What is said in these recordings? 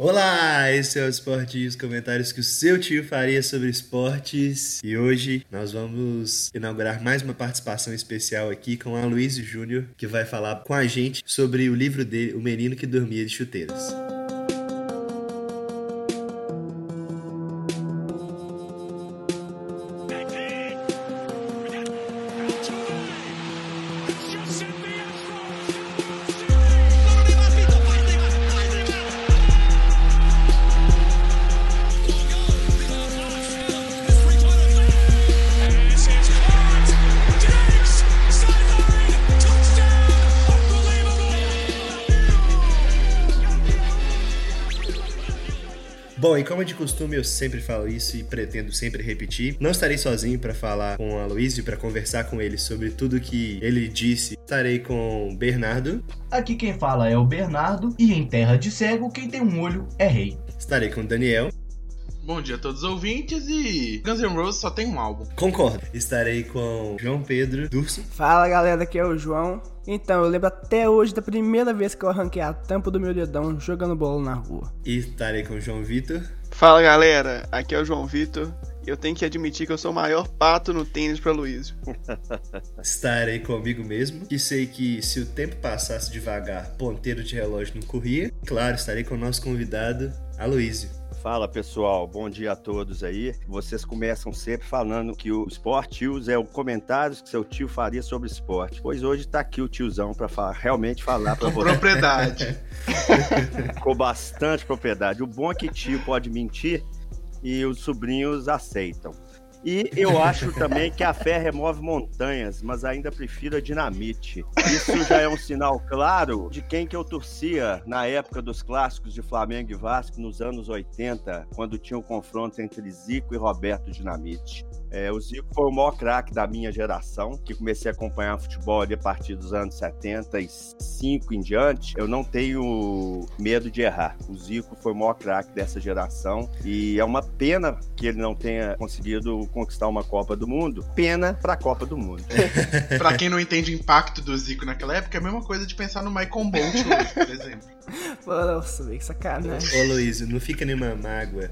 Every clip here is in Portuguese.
Olá, esse é o Esporte e os comentários que o seu tio faria sobre esportes. E hoje nós vamos inaugurar mais uma participação especial aqui com a Luiz Júnior, que vai falar com a gente sobre o livro dele, O Menino que Dormia de Chuteiras. Como é de costume, eu sempre falo isso e pretendo sempre repetir. Não estarei sozinho para falar com a Luísio, para conversar com ele sobre tudo que ele disse. Estarei com Bernardo. Aqui quem fala é o Bernardo, e em Terra de Cego, quem tem um olho é rei. Estarei com Daniel. Bom dia a todos os ouvintes e Guns N' Roses só tem um álbum. Concordo. Estarei com João Pedro Durso. Fala galera, aqui é o João. Então, eu lembro até hoje da primeira vez que eu arranquei a tampa do meu dedão jogando bola na rua. E estarei com o João Vitor. Fala galera, aqui é o João Vitor. Eu tenho que admitir que eu sou o maior pato no tênis pra Luísio. Estarei comigo mesmo, que sei que se o tempo passasse devagar, ponteiro de relógio não corria. Claro, estarei com o nosso convidado, Aloysio. Fala pessoal, bom dia a todos aí. Vocês começam sempre falando que o Sport News é o comentário que seu tio faria sobre esporte. Pois hoje tá aqui o tiozão para falar, realmente falar para você. propriedade. Com bastante propriedade. O bom é que tio pode mentir e os sobrinhos aceitam. E eu acho também que a fé remove montanhas, mas ainda prefiro a dinamite. Isso já é um sinal claro de quem que eu torcia na época dos clássicos de Flamengo e Vasco nos anos 80, quando tinha o confronto entre Zico e Roberto Dinamite. É, o Zico foi o maior craque da minha geração, que comecei a acompanhar futebol ali a partir dos anos 75 em diante. Eu não tenho medo de errar. O Zico foi o maior craque dessa geração e é uma pena que ele não tenha conseguido conquistar uma Copa do Mundo. Pena para a Copa do Mundo. pra quem não entende o impacto do Zico naquela época, é a mesma coisa de pensar no Michael Bolt hoje, por exemplo. Nossa, que sacanagem. Ô Luísio, não fica nenhuma mágoa,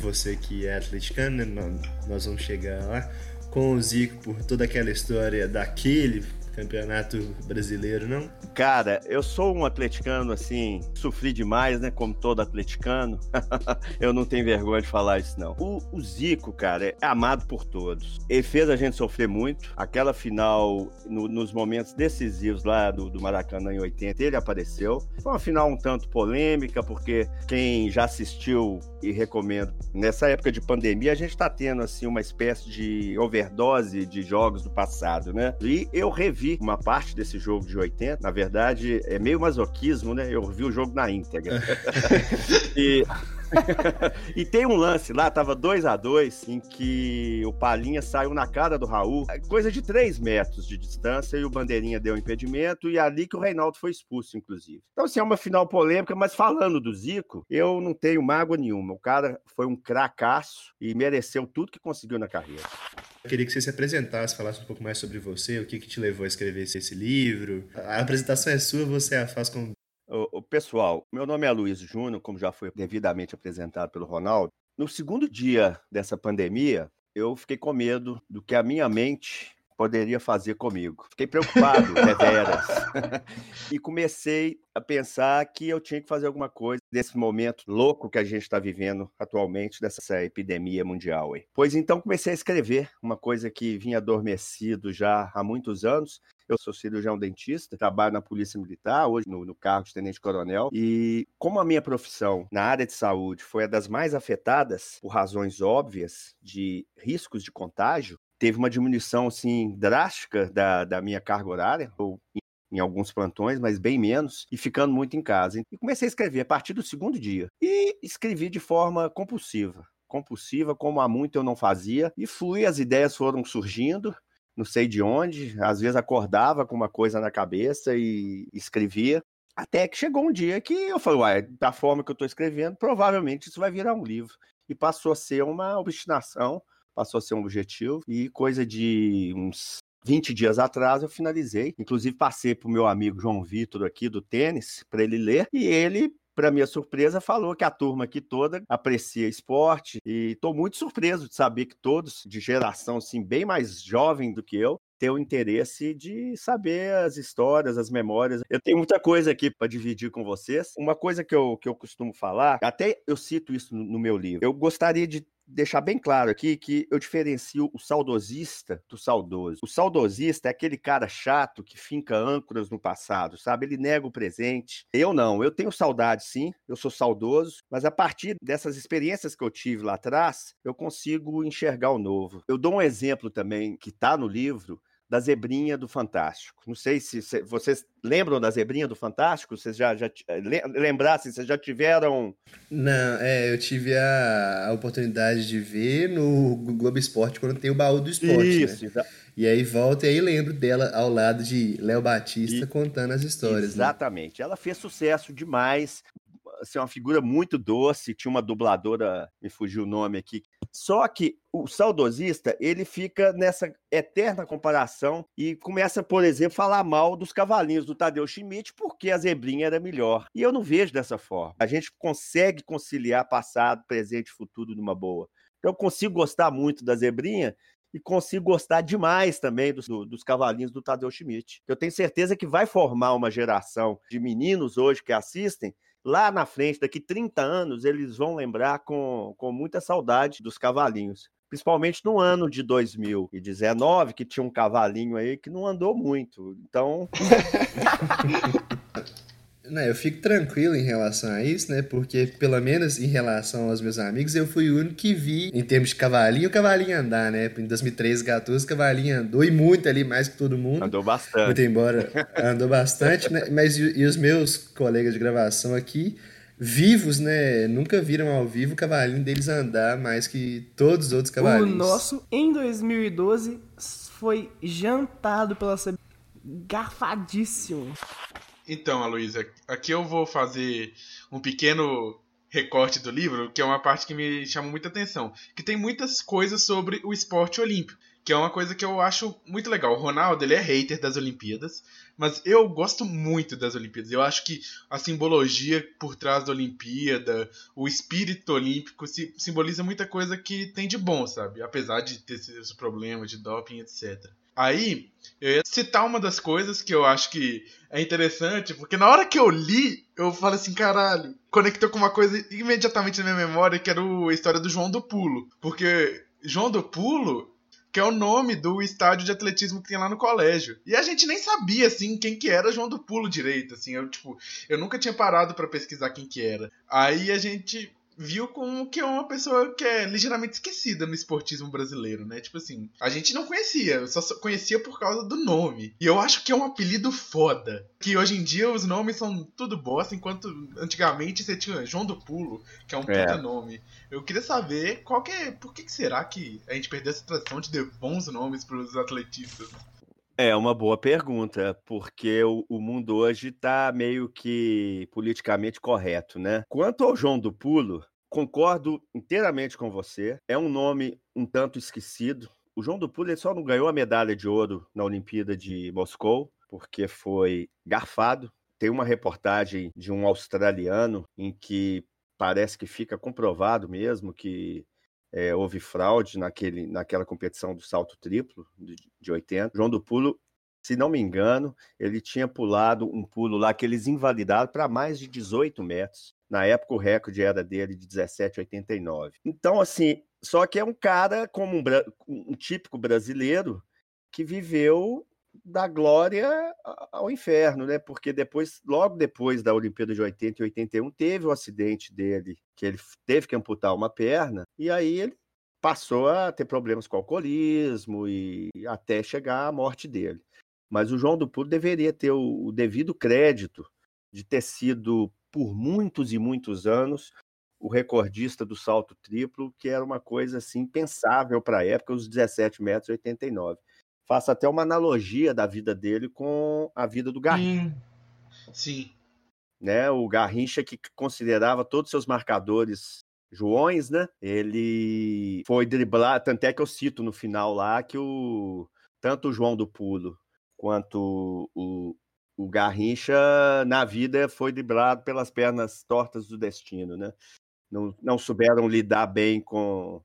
você que é atleticano, né? Nó- nós vamos chegar lá, com o Zico por toda aquela história daquele campeonato brasileiro, não? Cara, eu sou um atleticano assim, sofri demais, né? Como todo atleticano. eu não tenho vergonha de falar isso, não. O, o Zico, cara, é amado por todos. Ele fez a gente sofrer muito. Aquela final, no- nos momentos decisivos lá do, do Maracanã em 80, ele apareceu. Foi uma final um tanto polêmica, porque quem já assistiu e recomendo, nessa época de pandemia, a gente tá tendo assim uma espécie de overdose de jogos do passado, né? E eu revi uma parte desse jogo de 80. Na verdade, é meio masoquismo, né? Eu vi o jogo na íntegra. e e tem um lance lá, tava 2 a 2 em que o Palinha saiu na cara do Raul, coisa de 3 metros de distância, e o Bandeirinha deu impedimento, e é ali que o Reinaldo foi expulso, inclusive. Então, assim, é uma final polêmica, mas falando do Zico, eu não tenho mágoa nenhuma. O cara foi um cracaço e mereceu tudo que conseguiu na carreira. Eu queria que você se apresentasse, falasse um pouco mais sobre você, o que, que te levou a escrever esse livro. A apresentação é sua, você a faz com Ô, pessoal, meu nome é Luiz Júnior, como já foi devidamente apresentado pelo Ronaldo. No segundo dia dessa pandemia, eu fiquei com medo do que a minha mente poderia fazer comigo. Fiquei preocupado, deveras. e comecei a pensar que eu tinha que fazer alguma coisa desse momento louco que a gente está vivendo atualmente, dessa epidemia mundial. Pois então comecei a escrever uma coisa que vinha adormecido já há muitos anos, eu sou cirurgião dentista, trabalho na Polícia Militar, hoje no, no cargo de tenente-coronel. E como a minha profissão na área de saúde foi a das mais afetadas, por razões óbvias, de riscos de contágio, teve uma diminuição assim, drástica da, da minha carga horária, ou em alguns plantões, mas bem menos, e ficando muito em casa. E comecei a escrever a partir do segundo dia. E escrevi de forma compulsiva. Compulsiva, como há muito eu não fazia, e fui, as ideias foram surgindo, não sei de onde, às vezes acordava com uma coisa na cabeça e escrevia. Até que chegou um dia que eu falei, uai, da forma que eu estou escrevendo, provavelmente isso vai virar um livro. E passou a ser uma obstinação, passou a ser um objetivo, e coisa de uns 20 dias atrás eu finalizei. Inclusive passei para o meu amigo João Vitor aqui do tênis, para ele ler, e ele para minha surpresa, falou que a turma aqui toda aprecia esporte e estou muito surpreso de saber que todos de geração assim bem mais jovem do que eu ter o interesse de saber as histórias, as memórias. Eu tenho muita coisa aqui para dividir com vocês. Uma coisa que eu, que eu costumo falar, até eu cito isso no meu livro, eu gostaria de deixar bem claro aqui que eu diferencio o saudosista do saudoso. O saudosista é aquele cara chato que finca âncoras no passado, sabe? Ele nega o presente. Eu não, eu tenho saudade sim, eu sou saudoso, mas a partir dessas experiências que eu tive lá atrás, eu consigo enxergar o novo. Eu dou um exemplo também que está no livro, da zebrinha do Fantástico. Não sei se, se vocês lembram da zebrinha do Fantástico? Vocês já, já lembrassem, vocês já tiveram. Não, é, eu tive a, a oportunidade de ver no Globo Esporte quando tem o baú do esporte. Né? Isso, né? E aí volta e aí lembro dela ao lado de Léo Batista e... contando as histórias. Né? Exatamente. Né? Ela fez sucesso demais assim, uma figura muito doce, tinha uma dubladora, me fugiu o nome aqui. Só que o saudosista, ele fica nessa eterna comparação e começa, por exemplo, a falar mal dos cavalinhos do Tadeu Schmidt porque a zebrinha era melhor. E eu não vejo dessa forma. A gente consegue conciliar passado, presente e futuro numa boa. Então, eu consigo gostar muito da zebrinha e consigo gostar demais também dos, dos cavalinhos do Tadeu Schmidt. Eu tenho certeza que vai formar uma geração de meninos hoje que assistem lá na frente, daqui 30 anos, eles vão lembrar com, com muita saudade dos cavalinhos. Principalmente no ano de 2019, que tinha um cavalinho aí que não andou muito. Então. Né, eu fico tranquilo em relação a isso, né? Porque, pelo menos em relação aos meus amigos, eu fui o único que vi, em termos de cavalinho, o cavalinho andar, né? Em 2013, 14, o cavalinho andou e muito ali, mais que todo mundo. Andou bastante. Muito embora, andou bastante, né? Mas e, e os meus colegas de gravação aqui, vivos, né? Nunca viram ao vivo o cavalinho deles andar mais que todos os outros cavalinhos. O nosso, em 2012, foi jantado pela garfadíssimo. Então, Aloysia, aqui eu vou fazer um pequeno recorte do livro, que é uma parte que me chamou muita atenção, que tem muitas coisas sobre o esporte olímpico, que é uma coisa que eu acho muito legal. O Ronaldo, ele é hater das Olimpíadas, mas eu gosto muito das Olimpíadas. Eu acho que a simbologia por trás da Olimpíada, o espírito olímpico simboliza muita coisa que tem de bom, sabe? Apesar de ter esses problemas de doping, etc. Aí, eu ia citar uma das coisas que eu acho que é interessante, porque na hora que eu li, eu falei assim, caralho, conectou com uma coisa imediatamente na minha memória, que era a história do João do Pulo. Porque João do Pulo, que é o nome do estádio de atletismo que tem lá no colégio. E a gente nem sabia, assim, quem que era João do Pulo direito, assim. Eu, tipo, eu nunca tinha parado para pesquisar quem que era. Aí a gente viu como que é uma pessoa que é ligeiramente esquecida no esportismo brasileiro, né? Tipo assim, a gente não conhecia, só conhecia por causa do nome. E eu acho que é um apelido foda. Que hoje em dia os nomes são tudo bosta, enquanto antigamente você tinha João do Pulo, que é um é. puta nome. Eu queria saber qual que é, por que, que será que a gente perdeu essa tradição de dar bons nomes para os atletistas? É uma boa pergunta, porque o, o mundo hoje está meio que politicamente correto, né? Quanto ao João do Pulo, concordo inteiramente com você. É um nome um tanto esquecido. O João do Pulo só não ganhou a medalha de ouro na Olimpíada de Moscou, porque foi garfado. Tem uma reportagem de um australiano em que parece que fica comprovado mesmo que é, houve fraude naquele, naquela competição do salto triplo de, de 80. João do Pulo, se não me engano, ele tinha pulado um pulo lá que eles invalidaram para mais de 18 metros. Na época, o recorde era dele de 17,89. Então, assim, só que é um cara como um, um típico brasileiro que viveu da glória ao inferno, né? Porque depois, logo depois da Olimpíada de 80 e 81, teve o um acidente dele, que ele teve que amputar uma perna, e aí ele passou a ter problemas com alcoolismo e até chegar à morte dele. Mas o João do Pulo deveria ter o, o devido crédito de ter sido, por muitos e muitos anos, o recordista do salto triplo, que era uma coisa assim pensável para a época, os 17 metros e 89 faço até uma analogia da vida dele com a vida do Garrincha. Sim. Né? O Garrincha que considerava todos os seus marcadores Joões, né? Ele foi driblar, tanto é que eu cito no final lá que o tanto o João do Pulo quanto o, o Garrincha, na vida, foi driblado pelas pernas tortas do destino, né? Não, não souberam lidar bem com,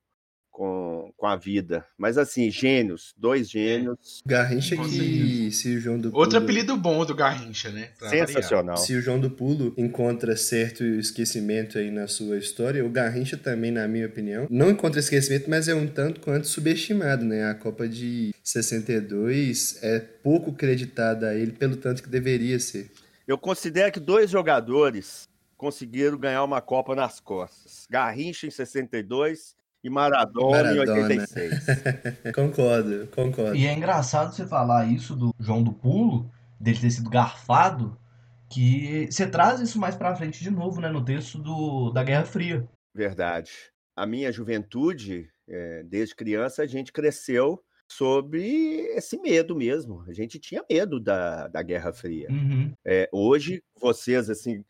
com, com a vida. Mas assim, gênios, dois gênios. Garrincha que se o João do Outro Pulo, apelido bom do Garrincha, né? Pra Sensacional. se o João do Pulo encontra certo esquecimento aí na sua história, o Garrincha também, na minha opinião, não encontra esquecimento, mas é um tanto quanto subestimado, né? A Copa de 62 é pouco creditada a ele pelo tanto que deveria ser. Eu considero que dois jogadores conseguiram ganhar uma Copa nas costas. Garrincha em 62 e Maradona, Maradona. em 86. Concordo, concordo. E é engraçado você falar isso do João do Pulo, dele ter sido garfado, que você traz isso mais pra frente de novo, né, no texto do, da Guerra Fria. Verdade. A minha juventude, eh, desde criança, a gente cresceu sob esse medo mesmo. A gente tinha medo da, da Guerra Fria. Uhum. É, hoje, vocês, assim,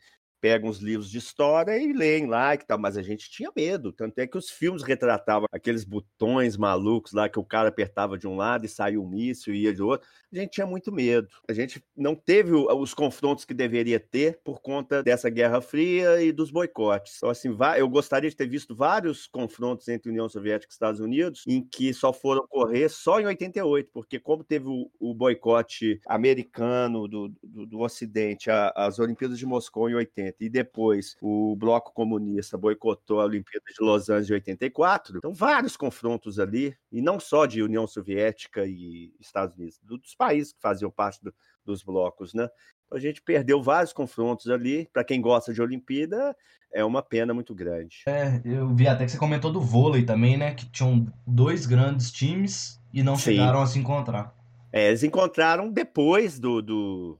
pegam os livros de história e leem lá, que tal, mas a gente tinha medo. Tanto é que os filmes retratavam aqueles botões malucos lá que o cara apertava de um lado e saía um míssil e ia de outro. A gente tinha muito medo. A gente não teve os confrontos que deveria ter por conta dessa Guerra Fria e dos boicotes. Então, assim, eu gostaria de ter visto vários confrontos entre União Soviética e Estados Unidos em que só foram ocorrer só em 88, porque como teve o, o boicote americano do, do, do Ocidente, as Olimpíadas de Moscou em 80, e depois o bloco comunista boicotou a Olimpíada de Los Angeles em 84, então vários confrontos ali, e não só de União Soviética e Estados Unidos, do- dos países que faziam parte do- dos blocos, né? Então, a gente perdeu vários confrontos ali. Para quem gosta de Olimpíada, é uma pena muito grande. É, eu vi até que você comentou do vôlei também, né, que tinham dois grandes times e não Sim. chegaram a se encontrar. É, eles encontraram depois do, do,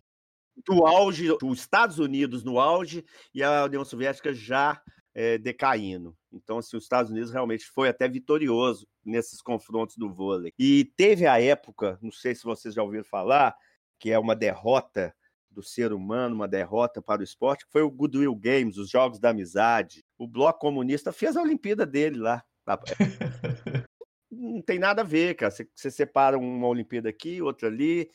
do auge, os Estados Unidos no auge e a União Soviética já é, decaindo. Então, assim, os Estados Unidos realmente foi até vitorioso nesses confrontos do vôlei. E teve a época, não sei se vocês já ouviram falar, que é uma derrota do ser humano, uma derrota para o esporte, que foi o Goodwill Games, os Jogos da Amizade. O Bloco Comunista fez a Olimpíada dele lá. Não tem nada a ver, cara. Você, você separa uma Olimpíada aqui, outra ali,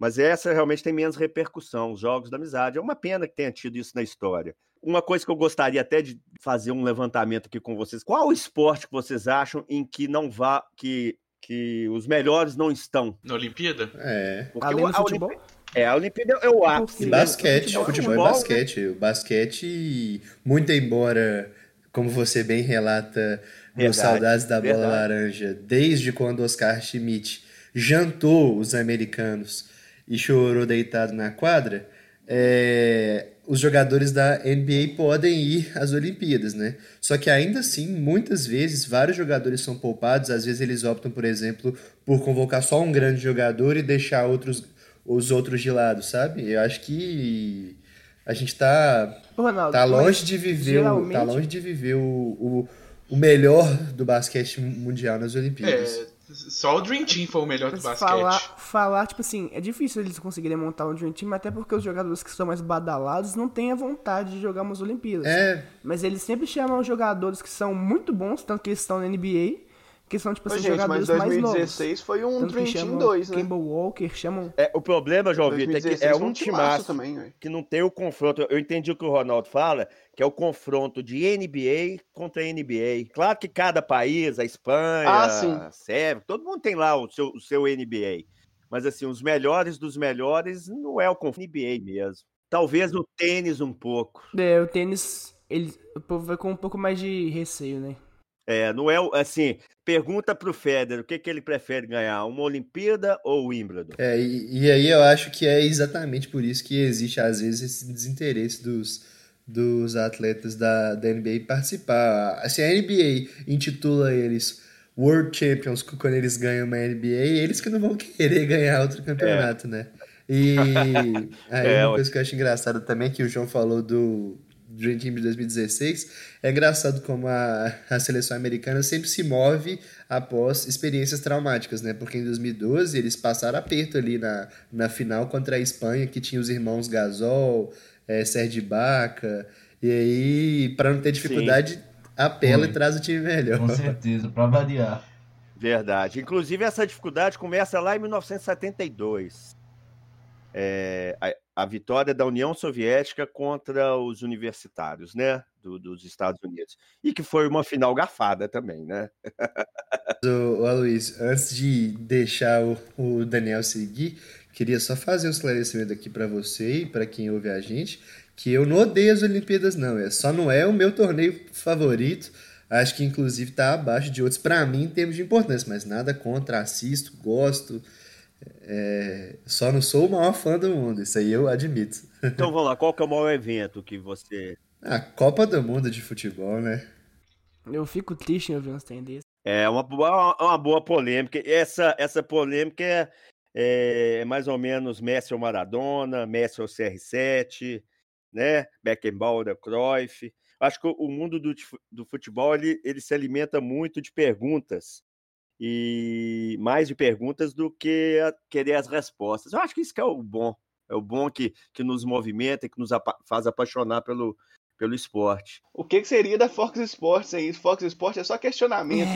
mas essa realmente tem menos repercussão, os Jogos da Amizade. É uma pena que tenha tido isso na história. Uma coisa que eu gostaria até de fazer um levantamento aqui com vocês. Qual o esporte que vocês acham em que não vá, que, que os melhores não estão? Na Olimpíada? É. Porque Além o- do a futebol? Olimpí- É, a Olimpíada é o ápice. E né? basquete, O futebol, e né? basquete. O basquete, muito embora, como você bem relata, meus Verdade, saudades da bola verdade. laranja, desde quando Oscar Schmidt jantou os americanos e chorou deitado na quadra, é, os jogadores da NBA podem ir às Olimpíadas, né? Só que ainda assim, muitas vezes, vários jogadores são poupados, às vezes eles optam, por exemplo, por convocar só um grande jogador e deixar outros, os outros de lado, sabe? Eu acho que a gente tá Ronaldo, Tá longe de viver, o, geralmente- tá longe de viver o, o, o melhor do basquete mundial nas Olimpíadas. É, só o Dream Team foi o melhor do basquete. falar, falar, tipo assim, é difícil eles conseguirem montar um Dream Team, até porque os jogadores que são mais badalados não têm a vontade de jogar umas Olimpíadas. É, Mas eles sempre chamam jogadores que são muito bons, tanto que eles estão na NBA, que são, tipo Ô, assim, gente, mas jogadores mais novos. 2016 foi um Tanto Dream que Team chamam 2, né? Kemba Walker, chamam... É, o problema, João Vitor, é que 2016 é um timaço também, que não tem o confronto. Eu entendi o que o Ronaldo fala, que é o confronto de NBA contra NBA. Claro que cada país, a Espanha, Ah, a Sérvia, todo mundo tem lá o seu, o seu NBA. Mas assim, os melhores dos melhores não é o confronto NBA mesmo. Talvez no tênis um pouco. É, o tênis, ele, o povo vai com um pouco mais de receio, né? É, não é o- assim, pergunta pro Federer o que, que ele prefere ganhar, uma Olimpíada ou o Wimbledon? é e, e aí eu acho que é exatamente por isso que existe, às vezes, esse desinteresse dos, dos atletas da, da NBA participar. Assim, a NBA intitula eles World Champions quando eles ganham uma NBA, eles que não vão querer ganhar outro campeonato, né? E aí É, uma coisa que eu acho engraçada também, que o João falou do Dream Team de 2016, é engraçado como a, a seleção americana sempre se move após experiências traumáticas, né? Porque em 2012 eles passaram aperto ali na, na final contra a Espanha, que tinha os irmãos Gasol, é, Serge Ibaka, e aí, para não ter dificuldade, apela Foi. e traz o time melhor. Com certeza, pra variar. Verdade. Inclusive, essa dificuldade começa lá em 1972. É, a- vitória da União Soviética contra os universitários, né, do, dos Estados Unidos, e que foi uma final garfada também, né? o, o Aloysio, antes de deixar o, o Daniel seguir, queria só fazer um esclarecimento aqui para você e para quem ouve a gente, que eu não odeio as Olimpíadas não, é só não é o meu torneio favorito. Acho que inclusive está abaixo de outros para mim em termos de importância, mas nada contra, assisto, gosto. É, só não sou o maior fã do mundo, isso aí eu admito. Então vamos lá, qual que é o maior evento que você. A Copa do Mundo de futebol, né? Eu fico triste em ouvir uns desse. É uma, uma boa polêmica. Essa, essa polêmica é, é, mais ou menos Messi ou Maradona, Messi ou CR7, né? Beckenbauer, Cruyff. Acho que o mundo do, do futebol ele, ele se alimenta muito de perguntas e mais de perguntas do que querer as respostas. Eu acho que isso que é o bom. É o bom que, que nos movimenta, que nos apa faz apaixonar pelo, pelo esporte. O que, que seria da Fox Sports aí? Fox Sports é só questionamento.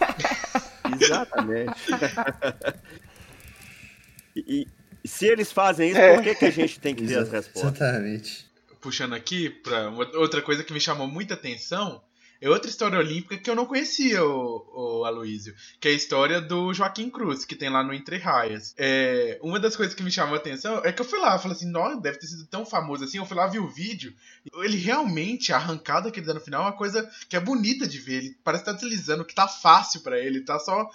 Exatamente. e, e, se eles fazem isso, é. por que, que a gente tem que ter as respostas? Exatamente. Puxando aqui para outra coisa que me chamou muita atenção é outra história olímpica que eu não conhecia, o, o Aloísio, que é a história do Joaquim Cruz, que tem lá no Entre Raias. É, uma das coisas que me chamou a atenção é que eu fui lá, falei assim, nossa, deve ter sido tão famoso assim. Eu fui lá, vi o vídeo, ele realmente, a arrancada que ele dá no final é uma coisa que é bonita de ver. Ele parece estar tá deslizando, que tá fácil para ele, tá só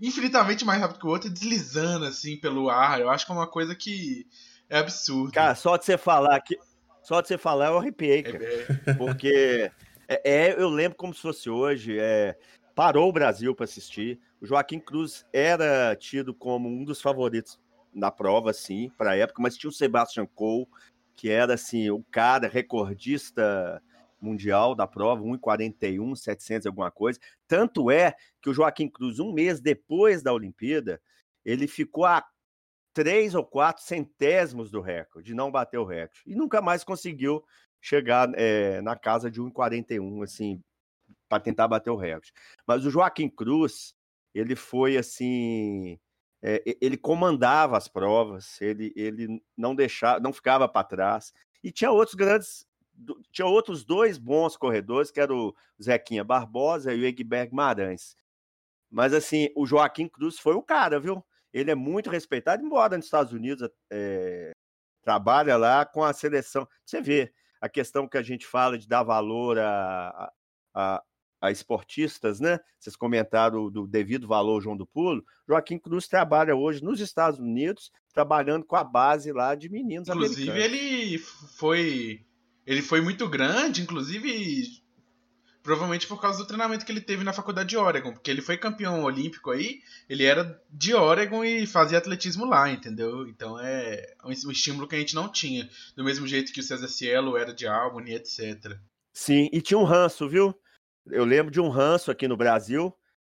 infinitamente mais rápido que o outro, deslizando assim pelo ar. Eu acho que é uma coisa que é absurdo. Cara, só de você falar que. Só de você falar, eu arrepiei, cara. É. Porque é, é, eu lembro como se fosse hoje. É, parou o Brasil para assistir. O Joaquim Cruz era tido como um dos favoritos na prova, sim, para a época, mas tinha o Sebastian Coe, que era assim, o cara recordista mundial da prova, 1,41, 700 alguma coisa. Tanto é que o Joaquim Cruz, um mês depois da Olimpíada, ele ficou a três ou quatro centésimos do recorde, não bateu o recorde. E nunca mais conseguiu chegar é, na casa de 1,41, assim, para tentar bater o recorde. Mas o Joaquim Cruz, ele foi assim, é, ele comandava as provas, ele, ele não deixava, não ficava para trás. E tinha outros grandes, tinha outros dois bons corredores, que era o Zequinha Barbosa e o Egberg Marães. Mas assim, o Joaquim Cruz foi o cara, viu? Ele é muito respeitado, embora nos Estados Unidos é, trabalha lá com a seleção. Você vê, a questão que a gente fala de dar valor a, a, a esportistas, né? Vocês comentaram do devido valor João do Pulo. Joaquim Cruz trabalha hoje nos Estados Unidos, trabalhando com a base lá de meninos inclusive, americanos. ele foi ele foi muito grande, inclusive Provavelmente por causa do treinamento que ele teve na faculdade de Oregon, porque ele foi campeão olímpico aí, ele era de Oregon e fazia atletismo lá, entendeu? Então é um estímulo que a gente não tinha. Do mesmo jeito que o César Cielo era de Albany, etc. Sim, e tinha um ranço, viu? Eu lembro de um ranço aqui no Brasil,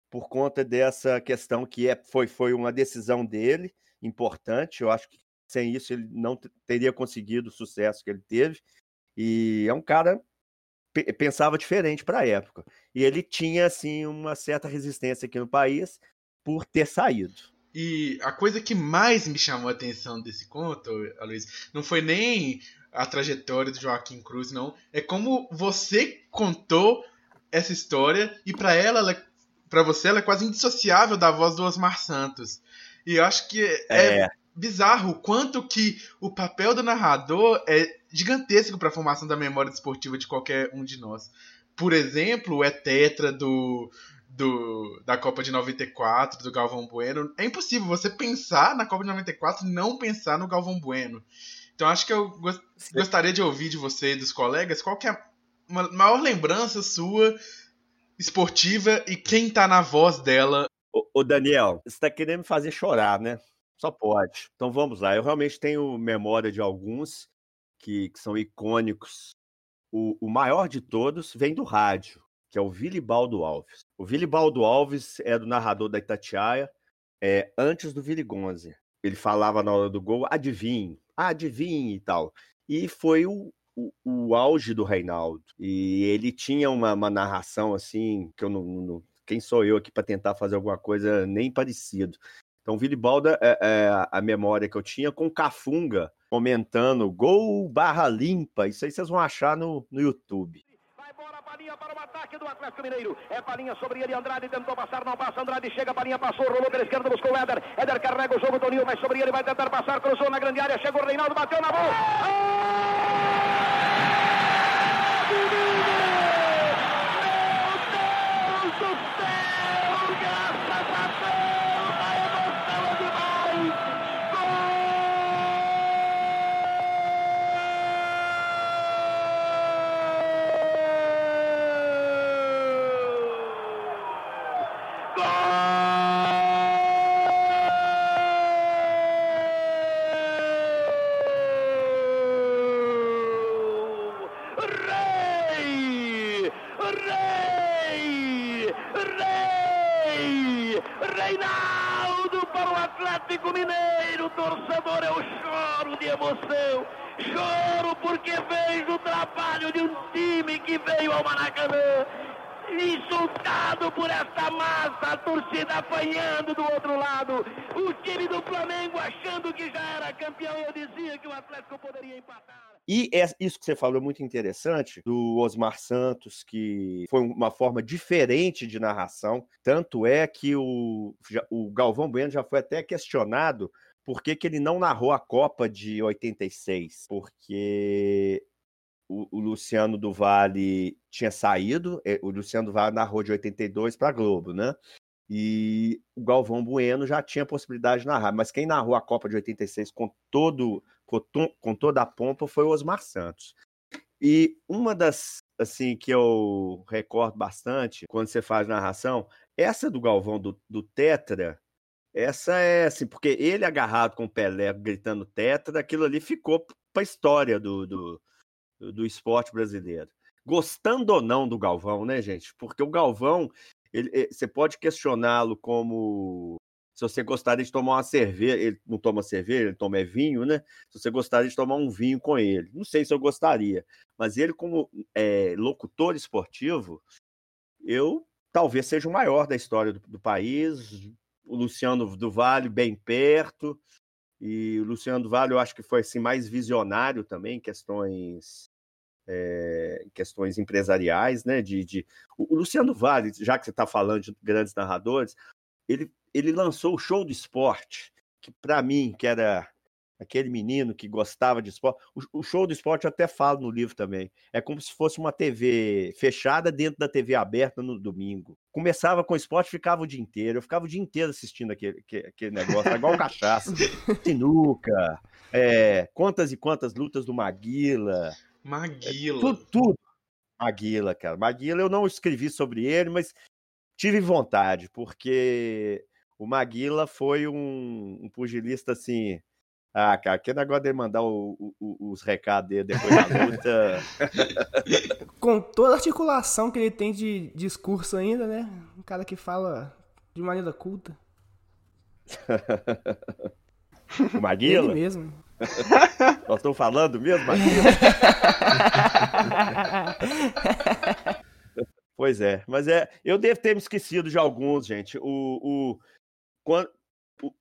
por conta dessa questão que é, foi, foi uma decisão dele, importante. Eu acho que sem isso ele não teria conseguido o sucesso que ele teve. E é um cara pensava diferente para a época. E ele tinha, assim, uma certa resistência aqui no país por ter saído. E a coisa que mais me chamou a atenção desse conto, Luiz, não foi nem a trajetória do Joaquim Cruz, não. É como você contou essa história e para ela, ela para você, ela é quase indissociável da voz do Osmar Santos. E eu acho que é, é bizarro o quanto que o papel do narrador é gigantesco para a formação da memória desportiva de qualquer um de nós. Por exemplo, é tetra do, do da Copa de 94, do Galvão Bueno. É impossível você pensar na Copa de 94 e não pensar no Galvão Bueno. Então acho que eu gost gostaria de ouvir de você e dos colegas qual que é a maior lembrança sua esportiva e quem tá na voz dela. Ô, ô Daniel, você tá querendo me fazer chorar, né? Só pode. Então vamos lá. Eu realmente tenho memória de alguns que, que são icônicos. O, o, maior de todos vem do rádio, que é o Vilibaldo Alves. O Vilibaldo Alves é do narrador da Itatiaia, é, antes do Vili Gonze. Ele falava na hora do gol, adivinhe, adivinhe e tal. E foi o, o, o, auge do Reinaldo. E ele tinha uma, uma narração assim, que eu não, não. Quem sou eu aqui para tentar fazer alguma coisa nem parecido? Então, Vilibalda é, é, a memória que eu tinha com Cafunga, comentando gol barra limpa. Isso aí vocês vão achar no, no YouTube. Vai bola, Palinha para o ataque do Atlético Mineiro. É Palinha sobre ele, Andrade tentou passar, não passa. Andrade chega, Palinha passou, rolou pela esquerda, buscou o Éder. Éder carrega o jogo, Toninho vai sobre ele, vai tentar passar, cruzou na grande área, chegou o Reinaldo, bateu na bola. Meu Deus do céu, graças a Deus, a emoção é demais. Rei! Rei! Rei! Reinaldo para o Atlético Mineiro, torcedor, eu choro de emoção. Choro porque vejo o trabalho de um time que veio ao Maracanã. Insultado por esta massa, a torcida apanhando do outro lado. O time do Flamengo achando que já era campeão. Eu dizia que o Atlético poderia empatar. E é isso que você falou é muito interessante, do Osmar Santos, que foi uma forma diferente de narração. Tanto é que o, o Galvão Bueno já foi até questionado por que, que ele não narrou a Copa de 86. Porque o, o Luciano do Vale tinha saído, eh, o Luciano do Vale narrou de 82 para Globo, né? E o Galvão Bueno já tinha possibilidade de narrar, mas quem narrou a Copa de 86 com todo com, com toda a pompa foi o Osmar Santos. E uma das assim que eu recordo bastante quando você faz narração, essa do Galvão do, do Tetra, essa é assim, porque ele agarrado com o Pelé gritando Tetra, aquilo ali ficou para a história do, do, do esporte brasileiro. Gostando ou não do Galvão, né, gente? Porque o Galvão, ele- eh, você pode questioná-lo como se você gostaria de tomar uma cerveja, ele não toma cerveja, ele toma é vinho, né? Se você gostaria de tomar um vinho com ele. Não sei se eu gostaria, mas ele, como é, locutor esportivo, eu talvez seja o maior da história do, do país. O Luciano do Vale, bem perto. E o Luciano do Vale, eu acho que foi assim, mais visionário também questões, é, questões empresariais, né? De, de... O, Luciano Vale, já que você está falando de grandes narradores, ele, ele lançou o show do esporte, que para mim, que era aquele menino que gostava de esporte, o, show do esporte eu até falo no livro também. É como se fosse uma TV fechada dentro da TV aberta no domingo. Começava com esporte, ficava o dia inteiro. Eu ficava o dia inteiro assistindo aquele, aquele, negócio, era igual cachaça, sinuca, é, quantas e quantas lutas do Maguila, Maguila. tudo, tudo. Maguila, cara. Maguila eu não escrevi sobre ele, mas tive vontade, porque o Maguila foi um, um pugilista assim. Ah, cara, que negócio de mandar o- o- os recados dele depois da luta. Com toda a articulação que ele tem de discurso ainda, né? Um cara que fala de maneira culta. o Ele Maguila? mesmo. Nós estamos falando mesmo, Maguila? Pois é, mas é, eu devo ter me esquecido de alguns, gente. O, o, quando, o,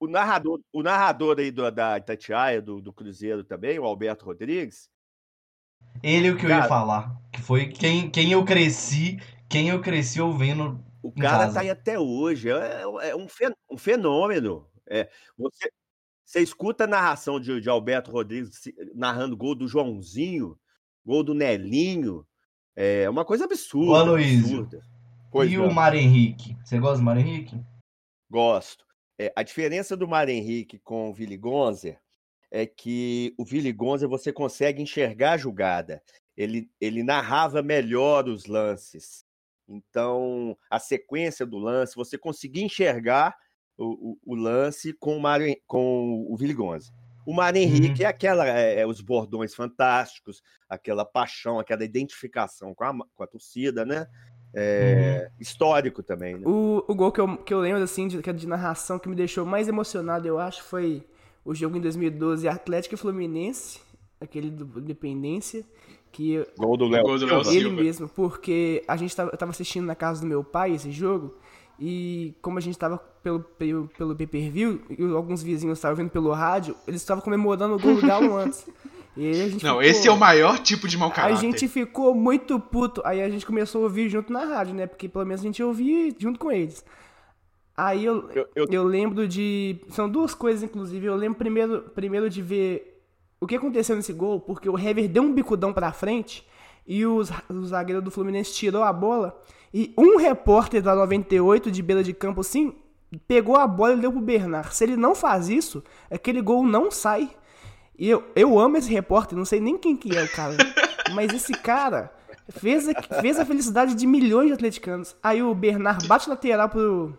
o narrador, o narrador aí do, da Itatiaia, do, do Cruzeiro também, o Alberto Rodrigues, Ele é o que eu Cara- ia falar. Que foi quem, quem eu cresci, quem eu cresci ouvindo. o cara casa. tá aí até hoje, é, é um, fen- um fenômeno. É, você, você escuta a narração de, de Alberto Rodrigues narrando gol do Joãozinho, gol do Nelinho, é uma coisa absurda. O absurda. Pois e não. o Mário Henrique. Você gosta do Mário Henrique? Gosto. É, a diferença do Mário Henrique com o Willy Gonzer é que o Willy Gonzer você consegue enxergar a jogada. Ele, ele narrava melhor os lances. Então, a sequência do lance, você conseguia enxergar o, o, o lance com o, Mário, Hen- com o Willy Gonzer. O Mário Henrique é aquela, é, é os bordões fantásticos, aquela paixão, aquela identificação com a, com a torcida, né? É, Histórico também, né? O, o gol que eu, que eu lembro, assim, de, é de narração que me deixou mais emocionado, eu acho, foi o jogo em 2012 Atlético e Fluminense, aquele do Independência, que eu- Gol do Léo ele Silva. mesmo, porque a gente tava, eu tava assistindo na casa do meu pai esse jogo, E como a gente tava pelo, pelo, pelo pay-per-view, e alguns vizinhos estavam vendo pelo rádio, eles estavam comemorando o gol do Galo antes. E aí a gente Não, ficou- esse é o maior tipo de mau A caráter. gente ficou muito puto. Aí a gente começou a ouvir junto na rádio, né? Porque pelo menos a gente ouvia junto com eles. Aí eu, Eu- eu, eu- lembro de. São duas coisas, inclusive. Eu lembro primeiro, primeiro de ver o que aconteceu nesse gol, porque o Hever deu um bicudão pra frente e os, o zagueiro do Fluminense tirou a bola. E um repórter da 98 de beira de campo, assim, pegou a bola e deu pro Bernard. Se ele não faz isso, aquele gol não sai. E eu, eu amo esse repórter, não sei nem quem que é o cara. mas esse cara fez a, fez a felicidade de milhões de atleticanos. Aí o Bernard bate lateral pro.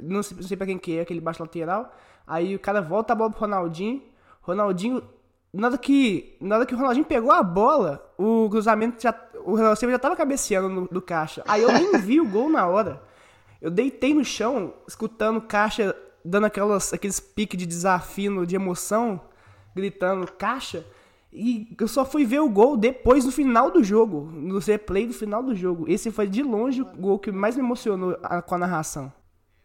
Não sei, não sei pra quem que é aquele bate lateral. Aí o cara volta a bola pro Ronaldinho. Ronaldinho. Na hora que, na hora que o Ronaldinho pegou a bola, o cruzamento já. O Ronaldo Silva já tava cabeceando no, do caixa. Aí eu nem vi o gol na hora. Eu deitei no chão, escutando o caixa dando aquelas, aqueles piques de desafio, de emoção, gritando caixa. E eu só fui ver o gol depois, no final do jogo, no replay do final do jogo. Esse foi de longe o gol que mais me emocionou a- com a narração.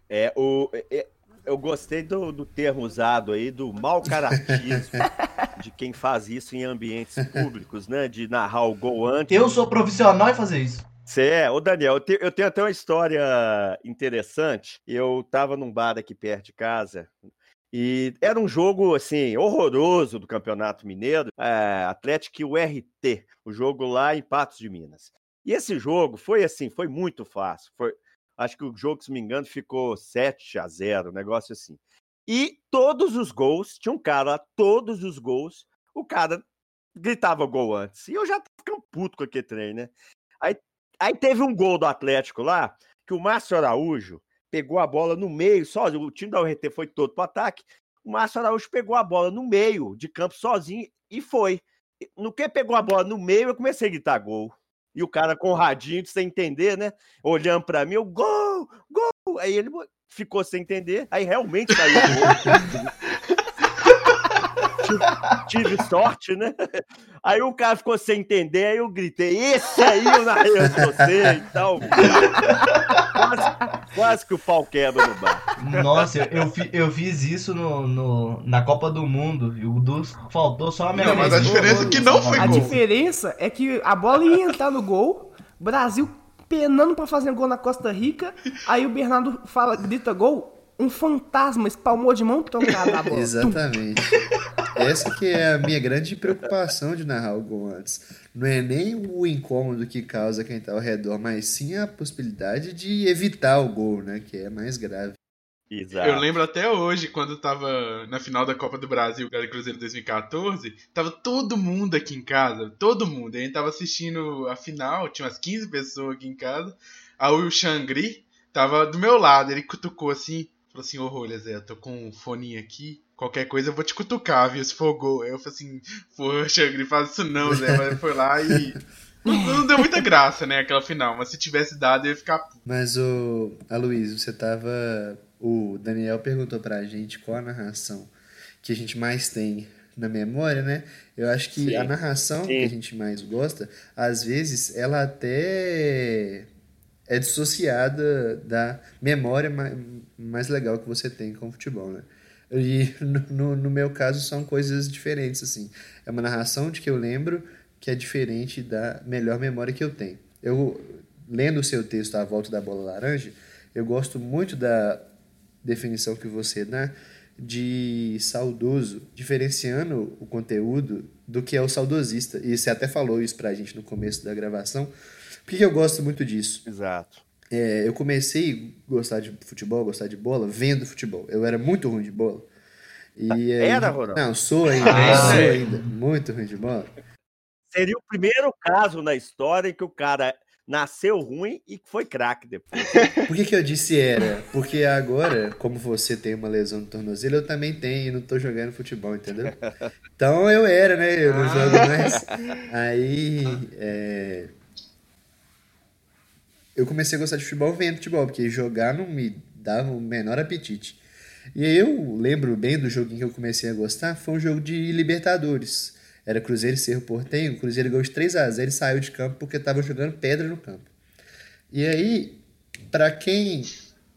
É, o, é, eu gostei do, do termo usado aí, do mau caratismo de quem faz isso em ambientes públicos, né? De narrar o gol antes. Eu sou profissional em fazer isso. Você é, ô Daniel, eu, te- eu tenho até uma história interessante. Eu tava num bar aqui perto de casa e era um jogo, assim, horroroso do Campeonato Mineiro, é, Atlético e o RT, o jogo lá em Patos de Minas. E esse jogo foi assim, foi muito fácil. Foi, acho que o jogo, se me engano, ficou 7 a 0, um negócio assim. E todos os gols, tinha um cara lá, todos os gols, o cara gritava gol antes. E eu já tava ficando puto com aquele trem, né? Aí, aí teve um gol do Atlético lá, que o Márcio Araújo pegou a bola no meio, só o time da URT foi todo pro ataque. O Márcio Araújo pegou a bola no meio de campo sozinho e foi. No que pegou a bola no meio, eu comecei a gritar gol. E o cara com o radinho, sem entender, né? Olhando pra mim, eu, gol, gol. Aí ele ficou sem entender, aí realmente saiu o gol. Tive- Tive sorte, né? Aí o cara ficou sem entender, aí eu gritei, esse aí eu narrei de você e tal. Quase, quase que o pau quebra no bar. Nossa, eu, eu, fi- eu fiz isso no, no- na Copa do Mundo. E o Dus faltou só a minha Não, mas a diferença é que não foi A gol. diferença é que a bola ia entrar no gol, Brasil penando pra fazer gol na Costa Rica, aí o Bernardo fala, grita gol, um fantasma espalmou de mão trocada a bola. Exatamente. Essa que é a minha grande preocupação de narrar o gol antes. Não é nem o incômodo que causa quem tá ao redor, mas sim a possibilidade de evitar o gol, né? Que é mais grave. Exato. Eu lembro até hoje, quando tava na final da Copa do Brasil, Galo Cruzeiro 2014, tava todo mundo aqui em casa, todo mundo. A gente tava assistindo a final, tinha umas 15 pessoas aqui em casa. Aí o Xangri tava do meu lado, ele cutucou assim, falou assim, ô Rolha, Zé, eu tô com um foninho aqui, qualquer coisa eu vou te cutucar, viu, se for gol. Aí eu falei assim, pô, Xangri, faz isso não, Zé. Mas ele foi lá e... Não, não deu muita graça, né, aquela final, mas se tivesse dado, eu ia ficar puto. Mas o Aloysio, você tava. O Daniel perguntou pra gente qual a narração que a gente mais tem na memória, né? Eu acho que Sim. a narração que Sim. a gente mais gosta, às vezes, ela até é dissociada da memória ma- mais legal que você tem com o futebol, né? E no, no- meu caso são coisas diferentes, assim. É uma narração de que eu lembro que é diferente da melhor memória que eu tenho. Eu, lendo o seu texto A Volta da Bola Laranja, eu gosto muito da definição que você dá de saudoso, diferenciando o conteúdo do que é o saudosista. E você até falou isso pra gente no começo da gravação. Por que eu gosto muito disso? Exato. É, eu comecei a gostar de futebol, gostar de bola, vendo futebol. Eu era muito ruim de bola. E aí- Era, Ronaldo? Não, sou ainda, Ah, sou é. ainda. Muito ruim de bola. Seria o primeiro caso na história em que o cara nasceu ruim e foi craque depois. Por que, que eu disse era? Porque agora, como você tem uma lesão no tornozelo, eu também tenho e não tô jogando futebol, entendeu? Então eu era, né? Eu não jogo mais. Aí. é, Eu comecei a gostar de futebol vendo futebol, porque jogar não me dava o menor apetite. E aí eu lembro bem do joguinho que eu comecei a gostar, foi um jogo de Libertadores. Era Cruzeiro e Cerro Portenho, o Cruzeiro ganhou de 3 a 0 e saiu de campo porque tava jogando pedra no campo. E aí, pra quem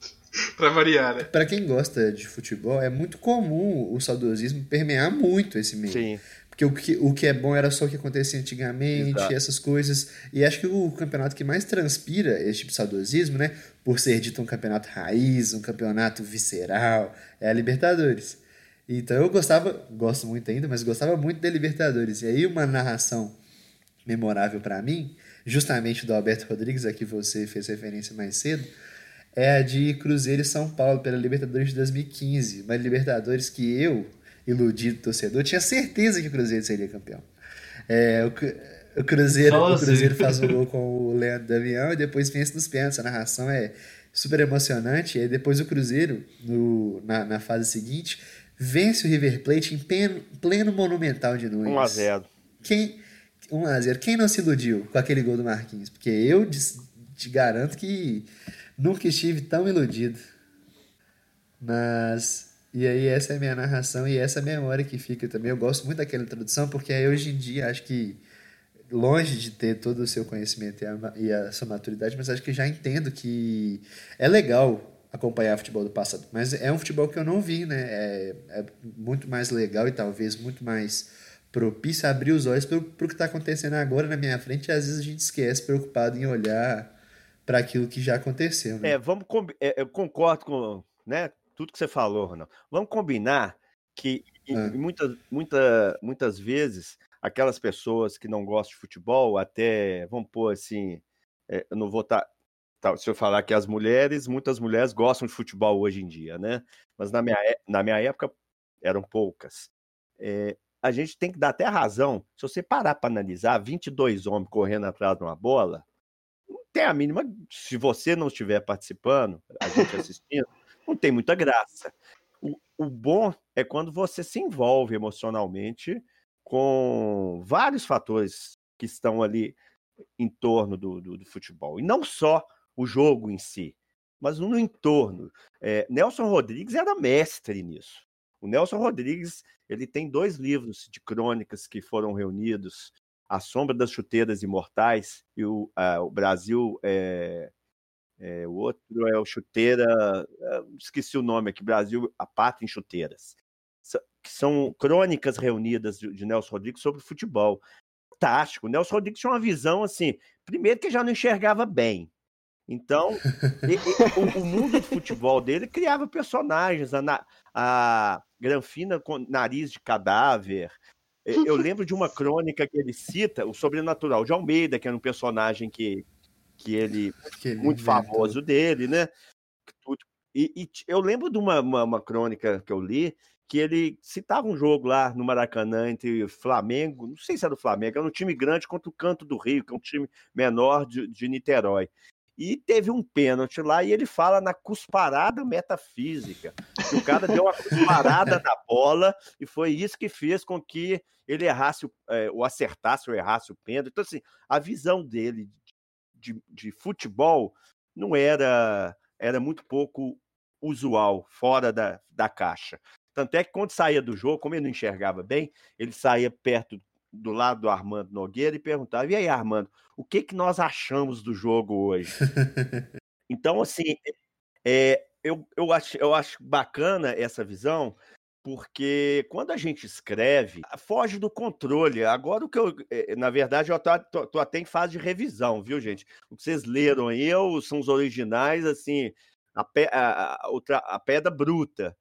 pra variar, né? Pra quem gosta de futebol, é muito comum o saudosismo permear muito esse meio. Sim. Porque o que, o que é bom era só o que acontecia antigamente, Exato. essas coisas. E acho que o campeonato que mais transpira esse tipo de saudosismo, né? Por ser dito um campeonato raiz, um campeonato visceral, é a Libertadores. Então eu gostava, gosto muito ainda, mas gostava muito da Libertadores. E aí uma narração memorável pra mim, justamente do Alberto Rodrigues, a que você fez referência mais cedo, é a de Cruzeiro e São Paulo pela Libertadores de 2015. Uma Libertadores que eu, iludido torcedor, tinha certeza que o Cruzeiro seria campeão. É, o, o Cruzeiro, o você. Cruzeiro faz o gol com o Leandro Damião e depois vence nos pênaltis. A narração é super emocionante. E aí depois o Cruzeiro, no, na, na fase seguinte, vence o River Plate em pleno, pleno Monumental de Nunes. 1x0. Quem, 1x0. Quem não se iludiu com aquele gol do Marquinhos? Porque eu te, te garanto que nunca estive tão iludido. Mas. E aí, essa é a minha narração e essa é a memória que fica também. Eu gosto muito daquela introdução, porque aí hoje em dia acho que, longe de ter todo o seu conhecimento e a, e a sua maturidade, mas acho que já entendo que é legal acompanhar futebol do passado. Mas é um futebol que eu não vi, né? É, é muito mais legal e talvez muito mais propício a abrir os olhos para o que está acontecendo agora na minha frente e às vezes a gente esquece, preocupado em olhar para aquilo que já aconteceu. Né? É, vamos é, eu concordo com né, tudo que você falou, Ronaldo. Vamos combinar que em muitas, muita, muitas vezes aquelas pessoas que não gostam de futebol, até vamos pôr assim, é, eu não vou estar. se eu falar que as mulheres, muitas mulheres gostam de futebol hoje em dia, né? Mas na minha, é- na minha época eram poucas. É, a gente tem que dar até razão. Se você parar para analisar, 22 homens correndo atrás de uma bola, não tem a mínima. Se você não estiver participando, a gente assistindo, não tem muita graça. O, o bom é quando você se envolve emocionalmente com vários fatores que estão ali em torno do, do, do futebol. E não só o jogo em si, mas no entorno. É, Nelson Rodrigues era mestre nisso. O Nelson Rodrigues ele tem dois livros de crônicas que foram reunidos, A Sombra das Chuteiras Imortais e o, ah, o Brasil é, é, o outro é o Chuteira, ah, esqueci o nome aqui, Brasil, a Pátria em Chuteiras, que são crônicas reunidas de, Nelson Rodrigues sobre futebol. Fantástico. O Nelson Rodrigues tinha uma visão assim, primeiro que já não enxergava bem. Então, e- e- o, o mundo de futebol dele criava personagens, a, a Granfina com nariz de cadáver. Eu lembro de uma crônica que ele cita, o Sobrenatural de Almeida, que era um personagem que, que ele Que muito famoso dele, né? Tudo. E, e eu lembro de uma, uma, uma crônica que eu li que ele citava um jogo lá no Maracanã entre Flamengo, não sei se era o Flamengo, era um time grande contra o Canto do Rio, que é um time menor de, de Niterói. E teve um pênalti lá e ele fala na cusparada metafísica. Que o cara deu uma cusparada na bola e foi isso que fez com que ele errasse, o- eh, ou acertasse ou errasse o pênalti. Então, assim, a visão dele de, de futebol não era era muito pouco usual, fora da, da caixa. Tanto é que quando saía do jogo, como ele não enxergava bem, ele saía perto do lado do Armando Nogueira e perguntava: e aí, Armando, o que, que nós achamos do jogo hoje? Então, assim, é, eu, eu, acho, eu acho bacana essa visão, porque quando a gente escreve, foge do controle. Agora, o que eu, eh, na verdade, eu tô, tô- tô até em fase de revisão, viu, gente? O que vocês leram aí eu, são os originais, assim, a, pe- a, a, outra- a pedra bruta.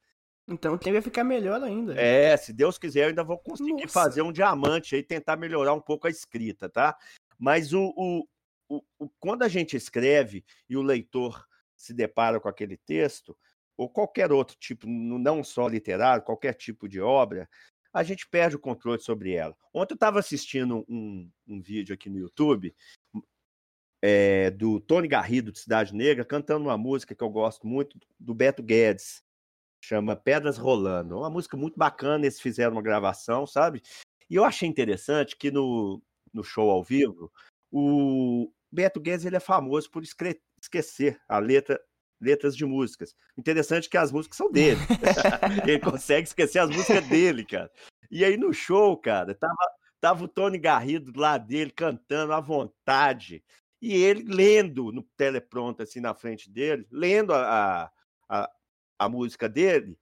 Então tem vai ficar melhor ainda. É, se Deus quiser, eu ainda vou conseguir Nossa. fazer um diamante aí, tentar melhorar um pouco a escrita, tá? Mas o, o, o- o- quando a gente escreve e o leitor se depara com aquele texto, ou qualquer outro tipo, não só literário, qualquer tipo de obra, a gente perde o controle sobre ela. Ontem eu estava assistindo um, um vídeo aqui no YouTube é, do Tony Garrido, de Cidade Negra, cantando uma música que eu gosto muito, do Beto Guedes, chama Pedras Rolando. É uma música muito bacana, eles fizeram uma gravação, sabe? E eu achei interessante que no, no show ao vivo, o Beto Guedes ele é famoso por escre- esquecer a letra, letras de músicas. Interessante que as músicas são dele. ele consegue esquecer as músicas dele, cara. E aí no show, cara, tava, tava o Tony Garrido lá dele cantando à vontade. E ele lendo no teleprompter, assim, na frente dele, lendo a, a, a, música dele.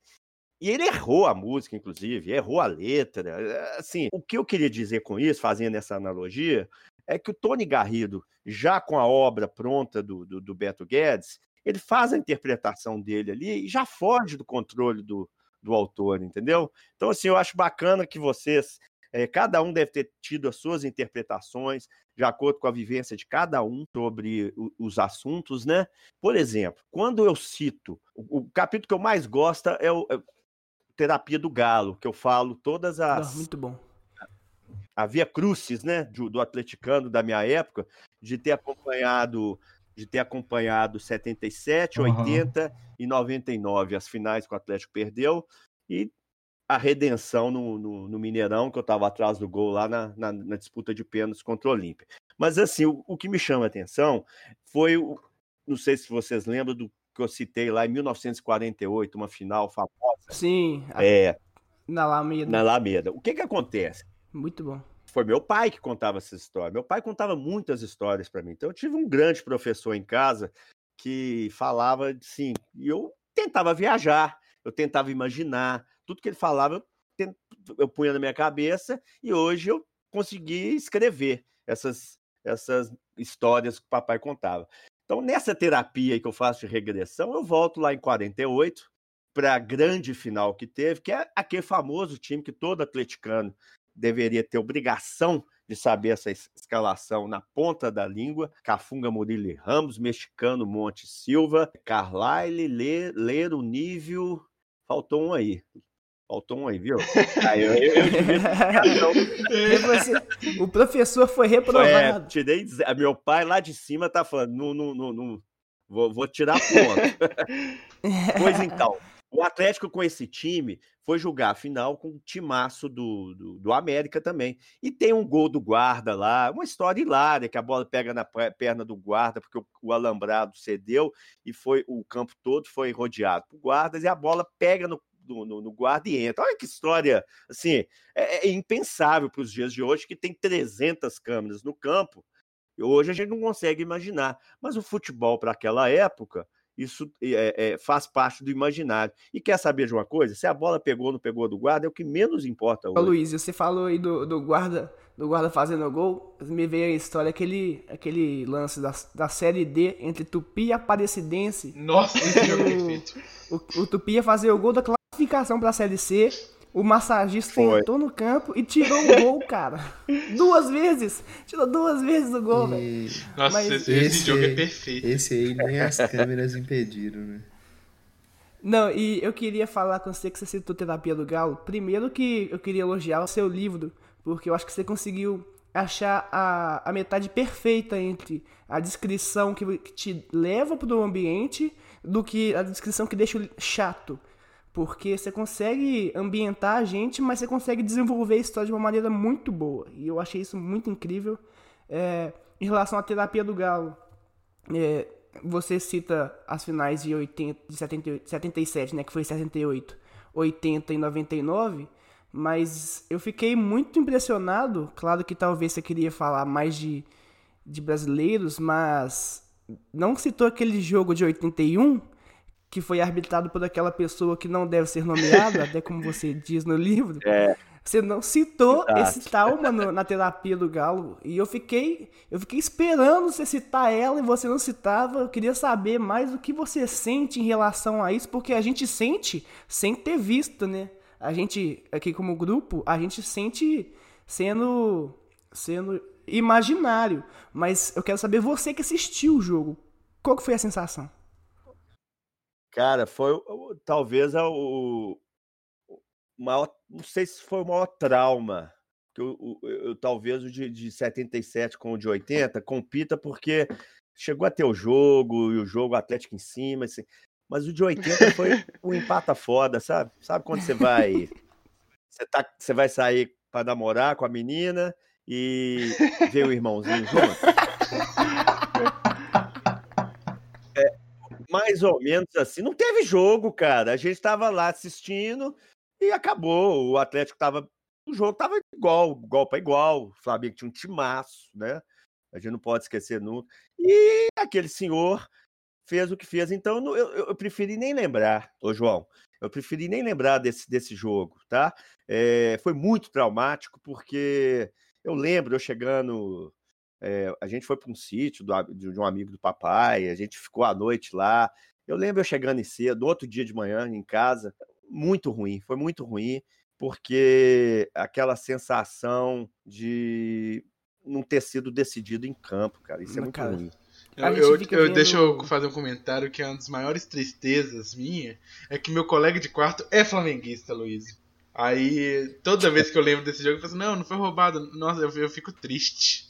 E ele errou a música, inclusive, errou a letra. Assim, o que eu queria dizer com isso, fazendo essa analogia, é que o Tony Garrido, já com a obra pronta do, do, do Beto Guedes, ele faz a interpretação dele ali e já foge do controle do, do autor, entendeu? Então, assim, eu acho bacana que vocês, é, cada um deve ter tido as suas interpretações, de acordo com a vivência de cada um sobre o, os assuntos, né? Por exemplo, quando eu cito, o, o capítulo que eu mais gosto é o, é Terapia do Galo, que eu falo todas as. Ah, muito bom. A Via Crucis, né, do, do atleticano da minha época, de ter acompanhado de ter acompanhado 77, uhum. 80 e 99, as finais que o Atlético perdeu, e a redenção no, no, no Mineirão, que eu estava atrás do gol lá na, na, na, disputa de pênaltis contra o Olímpia. Mas assim, o, o, que me chama a atenção foi, o, não sei se vocês lembram do que eu citei lá em 1948, uma final famosa. Sim. É, na Alameda. Na Alameda. O que que acontece? Muito bom foi meu pai que contava essa história. Meu pai contava muitas histórias para mim. Então eu tive um grande professor em casa que falava assim, e eu tentava viajar, eu tentava imaginar, tudo que ele falava eu, tent... eu punha na minha cabeça e hoje eu consegui escrever essas essas histórias que o papai contava. Então, nessa terapia que eu faço de regressão, eu volto lá em 48 para a grande final que teve, que é aquele famoso time que todo atleticano deveria ter obrigação de saber essa escalação na ponta da língua. Cafunga, Murilo Ramos, Mexicano, Monte Silva, Carlyle, Leiro, Nível. Faltou um aí. Faltou um aí, viu? Aí eu, eu, eu... Você, o professor foi reprovado. É, tirei, meu pai lá de cima tá falando, não, não, não, não vou, vou tirar ponto. pois então, o Atlético com esse time foi jogar a final com um timaço do, do, do, América também. E tem um gol do guarda lá, uma história hilária, que a bola pega na perna do guarda, porque o, o alambrado cedeu e foi o campo todo foi rodeado por guardas, e a bola pega no, no, no guarda e entra. Olha que história, assim, é, é impensável para os dias de hoje, que tem 300 câmeras no campo. Hoje a gente não consegue imaginar. Mas o futebol, para aquela época, isso é, é, faz parte do imaginário. E quer saber de uma coisa? Se a bola pegou ou não pegou do guarda, é o que menos importa hoje. Ô, Luiz, você falou aí do, do guarda do guarda fazendo o gol, me veio a história, aquele, aquele lance da, da Série D entre Tupi e Aparecidense. Nossa, que jogo perfeito. O, o Tupi ia fazer o gol da classificação para a Série C, o massagista Foi. entrou no campo e tirou o gol, cara. duas vezes. Tirou duas vezes o gol, velho. Nossa, Mas... esse, esse, jogo é perfeito. Esse aí nem as câmeras impediram, né? Não, e eu queria falar com você que você citou Terapia do Galo. Primeiro que eu queria elogiar o seu livro, porque eu acho que você conseguiu achar a, a metade perfeita entre a descrição que, que te leva para o ambiente do que a descrição que deixa chato. Porque você consegue ambientar a gente, mas você consegue desenvolver a história de uma maneira muito boa. E eu achei isso muito incrível. É, em relação à terapia do galo, é, você cita as finais de, 80, de 78, 77, né, que foi 78, 80 e 99, mas eu fiquei muito impressionado. Claro que talvez você queria falar mais de, de brasileiros, mas não citou aquele jogo de 81 que foi arbitrado por aquela pessoa que não deve ser nomeada, até como você diz no livro. É. Você não citou Exato. esse trauma no, na terapia do Galo. E eu fiquei, eu fiquei esperando você citar ela e você não citava. Eu queria saber mais o que você sente em relação a isso, porque a gente sente sem ter visto, né? A gente, aqui como grupo, a gente sente sendo, sendo imaginário. Mas eu quero saber você que assistiu o jogo. Qual que foi a sensação? Cara, foi talvez o, o maior, não sei se foi o maior trauma, que eu, talvez o de, de 77 com o de 80 compita porque chegou a ter o jogo e o jogo Atlético em cima, assim, mas o de 80 foi um empata foda, sabe? Sabe quando você vai você, tá, você vai sair para namorar com a menina e ver o irmãozinho junto? mais ou menos assim. Não teve jogo, cara. A gente estava lá assistindo e acabou. O Atlético estava. O jogo estava igual, igual para igual. O Flamengo tinha um timaço, né? A gente não pode esquecer nunca. E aquele senhor fez o que fez. Então eu, eu, eu preferi nem lembrar, ô João. Eu preferi nem lembrar desse, desse jogo, tá? É, foi muito traumático, porque eu lembro eu chegando. É, a gente foi para um sítio do, de um amigo do papai, a gente ficou à noite lá. Eu lembro eu chegando em cedo, outro dia de manhã em casa, muito ruim, foi muito ruim, porque aquela sensação de não ter sido decidido em campo, cara, isso é muito cara, ruim. Eu, eu, eu Deixa eu fazer um comentário que é uma das maiores tristezas minha é que meu colega de quarto é flamenguista, Luiz. Aí, toda vez que eu lembro desse jogo, eu falo assim, não, não foi roubado. Nossa, eu, eu fico triste.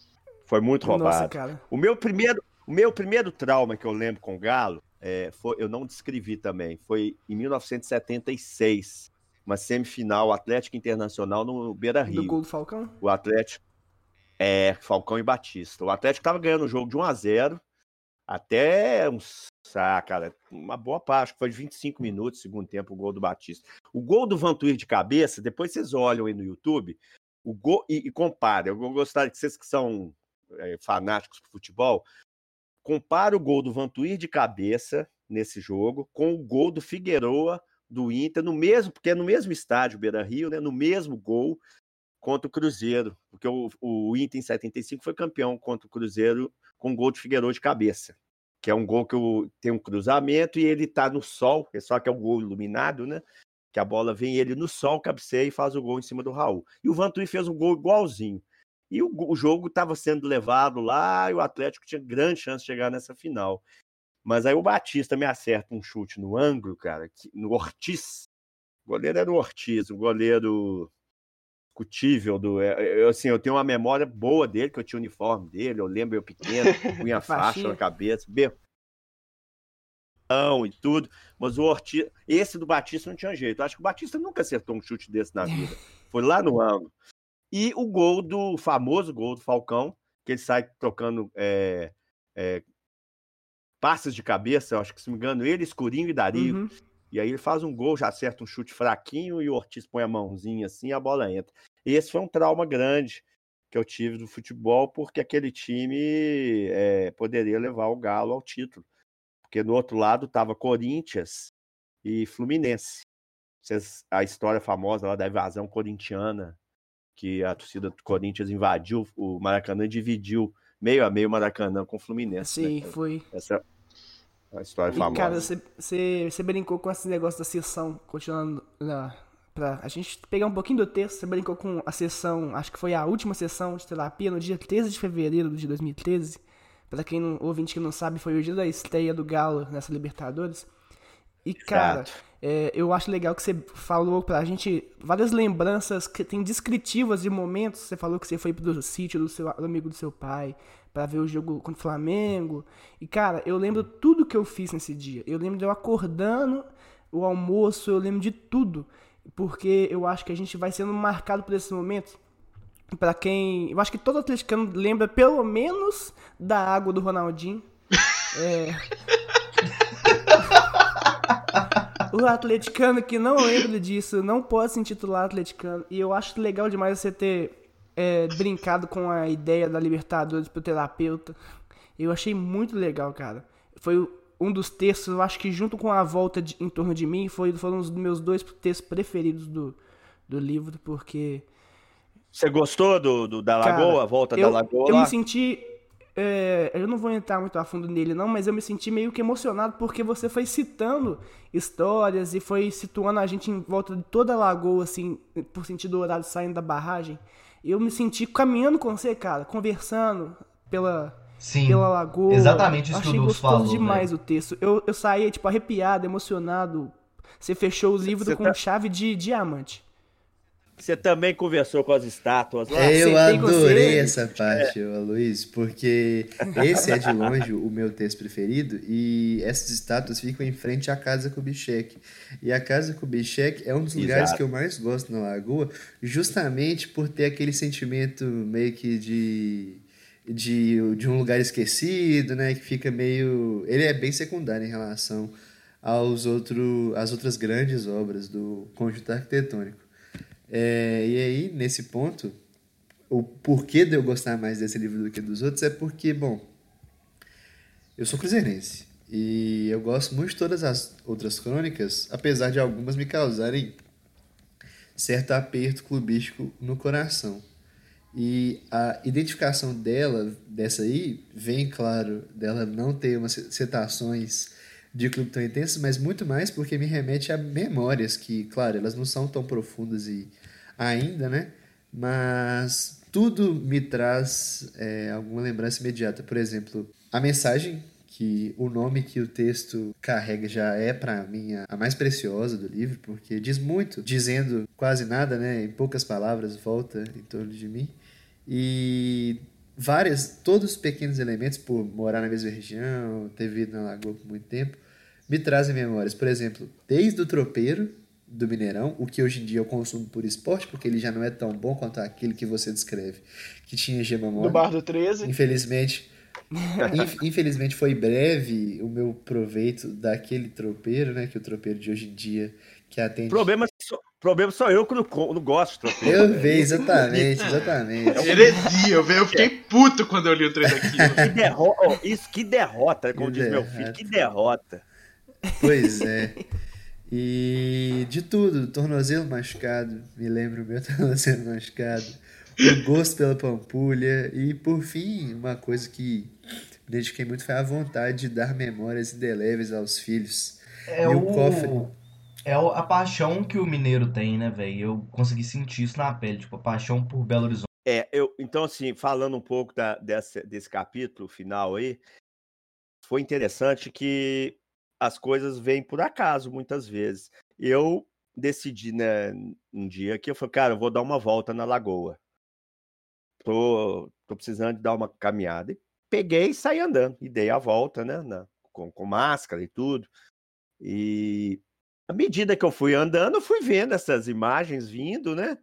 Foi muito roubado. Nossa, cara. O meu primeiro, o meu primeiro trauma que eu lembro com o Galo, é, foi, eu não descrevi também, foi em 1976, uma semifinal Atlético Internacional no Beira Rio. Do gol do Falcão? O Atlético. É, Falcão e Batista. O Atlético estava ganhando o jogo de 1 a 0 até uns, ah, cara, uma boa parte, foi de 25 minutos, segundo tempo, o gol do Batista. O gol do Vantuir de cabeça, depois vocês olham aí no YouTube, o gol e, e comparem. Eu gostaria que vocês que são é, fanáticos por futebol, compara o gol do Vantuir de cabeça nesse jogo com o gol do Figueroa do Inter no mesmo, porque é no mesmo estádio, Beira Rio, né? No mesmo gol contra o Cruzeiro, porque o, o Inter em 75 foi campeão contra o Cruzeiro com um gol de Figueiredo de cabeça, que é um gol que tem um cruzamento e ele tá no sol, só que é um gol iluminado, né? Que a bola vem ele no sol, cabeceia e faz o gol em cima do Raul. E o Vantuí fez um gol igualzinho. E o, o jogo estava sendo levado lá e o Atlético tinha grande chance de chegar nessa final. Mas aí o Batista me acerta um chute no ângulo, cara, no Ortiz. O goleiro era o Ortiz, o goleiro discutível do. É, é, eu, assim, eu tenho uma memória boa dele, que eu tinha o uniforme dele, eu lembro eu pequeno, punha faixa na cabeça, berrão e tudo. Mas o Ortiz, esse do Batista não tinha jeito. Eu acho que o Batista nunca acertou um chute desse na vida. Foi lá no ângulo. E o gol do famoso gol do Falcão, que ele sai trocando é, é, passes de cabeça, eu acho que se me engano, ele, Escurinho e Dario. Uhum. E aí ele faz um gol, já acerta um chute fraquinho e o Ortiz põe a mãozinha assim e a bola entra. E esse foi um trauma grande que eu tive do futebol, porque aquele time é, poderia levar o Galo ao título. Porque no outro lado estava Corinthians e Fluminense. A história famosa lá da invasão corintiana, que a torcida do Corinthians invadiu o Maracanã e dividiu meio a meio o Maracanã com o Fluminense. Né? Sim, né? foi. Essa, a história e, famosa. Cara, você brincou com esse negócio da sessão, continuando na. Pra a gente pegar um pouquinho do texto, você brincou com a sessão, acho que foi a última sessão de terapia no dia 13 de fevereiro de 2013. Pra quem não, ouvinte que não sabe, foi o dia da estreia do Galo nessa Libertadores. E, cara, é, eu acho legal que você falou pra gente várias lembranças que tem descritivas de momentos. Você falou que você foi pro sítio do seu amigo do seu pai para ver o jogo contra o Flamengo. E, cara, eu lembro tudo que eu fiz nesse dia. Eu lembro de eu acordando, o almoço, eu lembro de tudo. Porque eu acho que a gente vai sendo marcado por esse momento. Para quem. Eu acho que todo atleticano lembra pelo menos da água do Ronaldinho. É. o atleticano que não lembra disso não pode se intitular atleticano. E eu acho legal demais você ter é, brincado com a ideia da Libertadores pro terapeuta. Eu achei muito legal, cara. Foi um dos textos, eu acho que junto com a volta de, em torno de mim, foi, foram os meus dois textos preferidos do, do livro, porque. Você gostou do, do da Lagoa, cara, a volta eu, da Lagoa? Eu me senti. É, eu não vou entrar muito a fundo nele, não, mas eu me senti meio que emocionado porque você foi citando histórias e foi situando a gente em volta de toda a lagoa, assim, por sentido horário saindo da barragem eu me senti caminhando com você, cara, conversando pela, Sim, pela lagoa. Exatamente isso Achei que o gostoso falou, demais né? o texto. Eu, eu saía, tipo, arrepiado, emocionado. Você fechou o livro com tá... chave de diamante. Você também conversou com as estátuas lá? Eu adorei essa parte, é. Luiz, porque esse é de longe o meu texto preferido e essas estátuas ficam em frente à Casa Kubitschek. E a Casa Kubitschek é um dos lugares Exato. que eu mais gosto na Lagoa, justamente por ter aquele sentimento meio que de, de, de um lugar esquecido, né? Que fica meio... Ele é bem secundário em relação aos outro, às outras grandes obras do conjunto arquitetônico. É, e aí, nesse ponto, o porquê de eu gostar mais desse livro do que dos outros é porque, bom, eu sou cruzeirense. E eu gosto muito de todas as outras crônicas, apesar de algumas me causarem certo aperto clubístico no coração. E a identificação dela, dessa aí, vem, claro, dela não ter umas citações de clube tão intensas, mas muito mais porque me remete a memórias que, claro, elas não são tão profundas e ainda, né? Mas tudo me traz é, alguma lembrança imediata. Por exemplo, a mensagem que o nome que o texto carrega já é para mim a mais preciosa do livro, porque diz muito, dizendo quase nada, né, em poucas palavras, volta em torno de mim. E várias, todos os pequenos elementos, por morar na mesma região, ter vivido na Lagoa por muito tempo, me trazem memórias. Por exemplo, desde o tropeiro do Mineirão, o que hoje em dia eu consumo por esporte, porque ele já não é tão bom quanto aquele que você descreve, que tinha gema Do Bar do 13. Infelizmente, Infelizmente foi breve o meu proveito daquele tropeiro, né? Que o tropeiro de hoje em dia que atende. Problema só, problema só eu que não, não gosto de tropeiro. Eu vi, exatamente, exatamente. É heresia, eu, eu fiquei puto quando eu li o treino aqui. que derrota, oh, isso, que derrota, como que diz derrota. meu filho, que derrota. Pois é. E de tudo, tornozelo machucado, me lembro o meu tornozelo machucado o gosto pela pampulha e, por fim, uma coisa que me dediquei muito foi a vontade de dar memórias indeléveis aos filhos. É e o, o cofre. É a paixão que o mineiro tem, né, velho? Eu consegui sentir isso na pele, tipo, a paixão por Belo Horizonte. É, eu, então, assim, falando um pouco da, desse, desse capítulo final aí, foi interessante que as coisas vêm por acaso, muitas vezes. Eu decidi, né, um dia que eu falei, cara, eu vou dar uma volta na lagoa tô, tô precisando de dar uma caminhada. E peguei e saí andando. E dei a volta, né? Na, com, com máscara e tudo. E à medida que eu fui andando, eu fui vendo essas imagens vindo, né?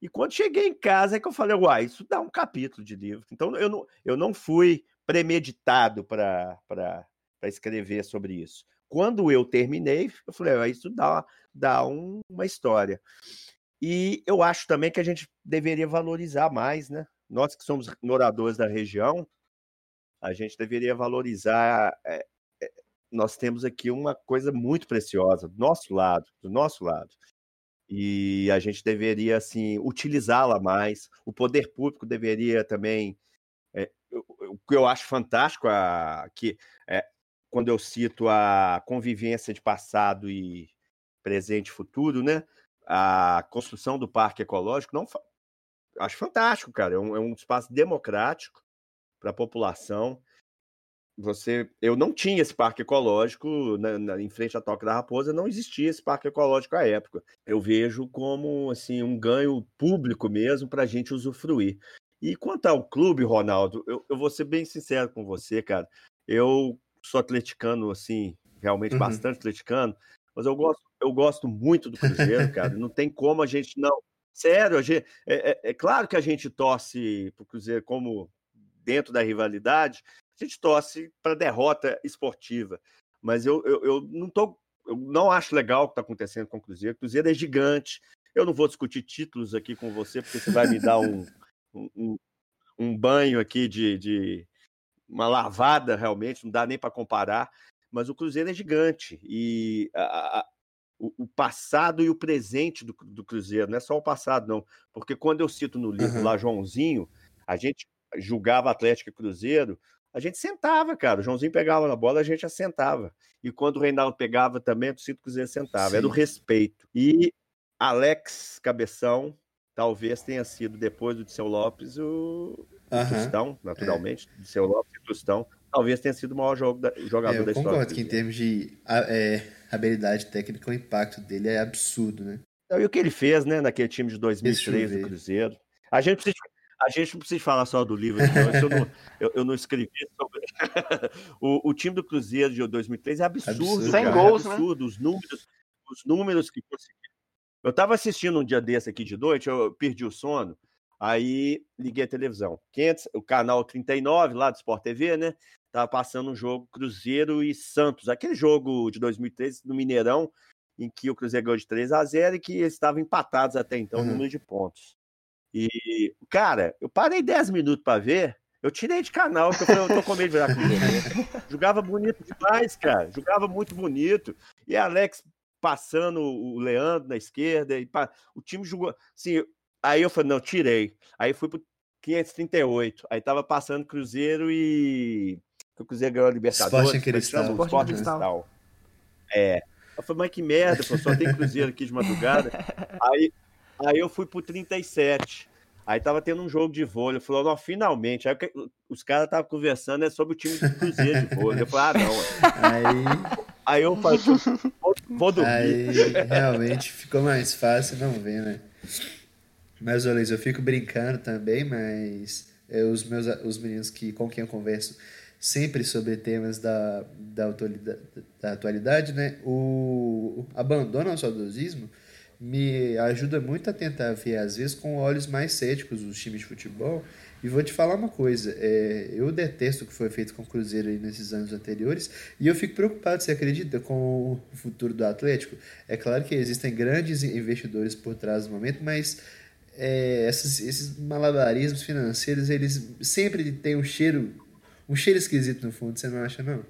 E quando cheguei em casa é que eu falei, uai, isso dá um capítulo de livro. Então eu não, eu não fui premeditado para escrever sobre isso. Quando eu terminei, eu falei, ah, isso dá, dá um, uma história. E eu acho também que a gente deveria valorizar mais, né? Nós que somos moradores da região, a gente deveria valorizar. É, é, nós temos aqui uma coisa muito preciosa do nosso lado, do nosso lado. E a gente deveria, assim, utilizá-la mais. O poder público deveria também. É, o que eu acho fantástico, a, que é, quando eu cito a convivência de passado e presente e futuro, né? a construção do parque ecológico, não acho fantástico, cara. É um, é um espaço democrático para a população. Você, eu não tinha esse parque ecológico na, na, em frente à Toca da Raposa, não existia esse parque ecológico à época. Eu vejo como assim um ganho público mesmo para a gente usufruir. E quanto ao clube, Ronaldo, eu, eu, vou ser bem sincero com você, cara. Eu sou atleticano, assim, realmente uhum. bastante atleticano, mas eu gosto, eu gosto muito do Cruzeiro, cara. Não tem como a gente não. Sério, gente, é, é, é, claro que a gente torce para o Cruzeiro como dentro da rivalidade, a gente torce para derrota esportiva. Mas eu, eu, eu não tô, eu não acho legal o que está acontecendo com o Cruzeiro. O Cruzeiro é gigante. Eu não vou discutir títulos aqui com você, porque você vai me dar um, um, um banho aqui de, de uma lavada realmente, não dá nem para comparar mas o Cruzeiro é gigante e a, a, o, o, passado e o presente do, do, Cruzeiro, não é só o passado, não, porque quando eu cito no livro uhum. lá Joãozinho, a gente julgava Atlético e Cruzeiro, a gente sentava, cara. O Joãozinho pegava na bola, a gente assentava. E quando o Reinaldo pegava também, o Cito Cruzeiro sentava. Sim. Era o respeito. E Alex Cabeção talvez tenha sido, depois do Disseu Lopes, o, uhum. Tostão, naturalmente, é. Disseu Lopes e Tostão, talvez tenha sido o maior jogo da, jogador é, da história. Eu concordo que em termos de é, habilidade técnica, o impacto dele é absurdo, né? E o que ele fez, né, naquele time de 2003 do Cruzeiro. A gente precisa, a gente não precisa falar só do livro, então, eu, não, eu, eu, não escrevi sobre. o, o, time do Cruzeiro de 2003 é absurdo. absurdo Sem gols, é absurdo. Né? Os números, os números que conseguiram. Eu estava assistindo um dia desse aqui de noite, eu perdi o sono. Aí liguei a televisão. 500, o canal 39 lá do Sport TV, né? Tava passando um jogo Cruzeiro e Santos, aquele jogo de 2013 no Mineirão, em que o Cruzeiro ganhou de 3 a 0 e que eles estavam empatados até então no uhum. número de pontos. E, cara, eu parei 10 minutos para ver. Eu tirei de canal, porque eu falei, eu tô com medo de virar Cruzeiro. Jogava bonito demais, cara. Jogava muito bonito. E Alex passando o Leandro na esquerda. E pa... O time jogou. Assim, aí eu falei, não, tirei. Aí fui pro 538. Aí tava passando Cruzeiro e. O Cruzeiro ganhou a Libertadores. Sporting Cristal. Chama? Sporting Cristal. É. Eu falei, mas que merda, pô, só tem Cruzeiro aqui de madrugada. Aí, aí eu fui pro 37. Aí tava tendo um jogo de vôlei. Falou, não, finalmente. Aí os caras estavam conversando é sobre o time do Cruzeiro de vôlei. Eu falei, ah, não. Aí, Aí eu falei, vou, vou dormir. aí realmente ficou mais fácil não ver, né? Mas, ô Luiz, eu fico brincando também, mas os meus os meninos que, com quem eu converso sempre sobre temas da, da, atualidade, da atualidade, né? O abandono ao saudosismo me ajuda muito a tentar ver, às vezes, com olhos mais céticos os times de futebol. E vou te falar uma coisa, é, eu detesto o que foi feito com o Cruzeiro aí nesses anos anteriores e eu fico preocupado, você acredita, com o futuro do Atlético? É claro que existem grandes investidores por trás do momento, mas é, esses, esses malabarismos financeiros, eles sempre têm um cheiro, um cheiro esquisito no fundo, você não acha, não?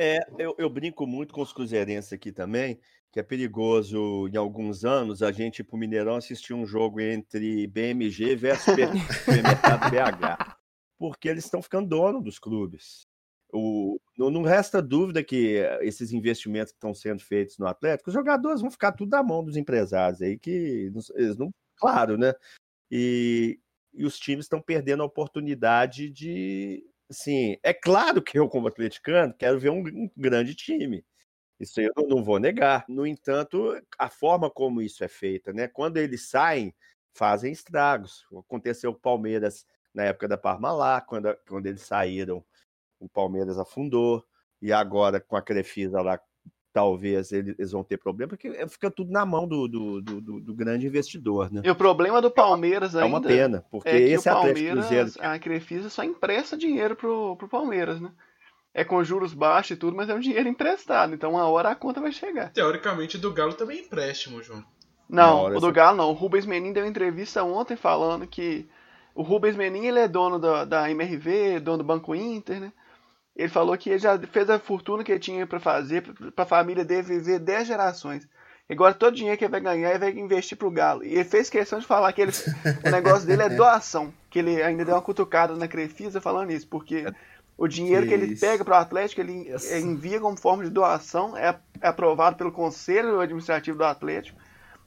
É, eu, eu brinco muito com os cruzeirenses aqui também, que é perigoso em alguns anos a gente ir pro Mineirão assistir um jogo entre BMG versus Supermercado BH. Porque eles estão ficando dono dos clubes. O, não, não resta dúvida que esses investimentos que estão sendo feitos no Atlético, os jogadores vão ficar tudo na mão dos empresários aí, que eles não. Claro, né? E, e os times estão perdendo a oportunidade de. Assim, é claro que eu, como atleticano, quero ver um, um grande time. Isso eu não- vou negar. No entanto, a forma como isso é feita, né? Quando eles saem, fazem estragos. Aconteceu com o Palmeiras na época da Parmalat, quando, quando eles saíram, o Palmeiras afundou. E agora, com a Crefisa lá, talvez eles, vão ter problema, porque fica tudo na mão do, do, do- do- do grande investidor, né? E o problema do Palmeiras É ainda uma pena, porque é que esse o Atlético Palmeiras, Cruzeiro. a Crefisa só empresta dinheiro pro, pro Palmeiras, né? É com juros baixos e tudo, mas é um dinheiro emprestado. Então uma hora a conta vai chegar. Teoricamente, do Galo também é empréstimo, João. Não, o do Galo não. O Rubens Menin deu entrevista ontem falando que o Rubens Menin ele é dono da, da MRV, dono do Banco Inter, né? Ele falou que ele já fez a fortuna que ele tinha pra fazer, pra família dele viver 10 gerações. Agora todo o dinheiro que ele vai ganhar, ele vai investir pro Galo. E ele fez questão de falar que ele, o negócio dele é doação. Que ele ainda deu uma cutucada na Crefisa falando isso, porque o dinheiro que, ele Isso. pega pro Atlético, ele Isso. envia como forma de doação, é, é aprovado pelo Conselho Administrativo do Atlético.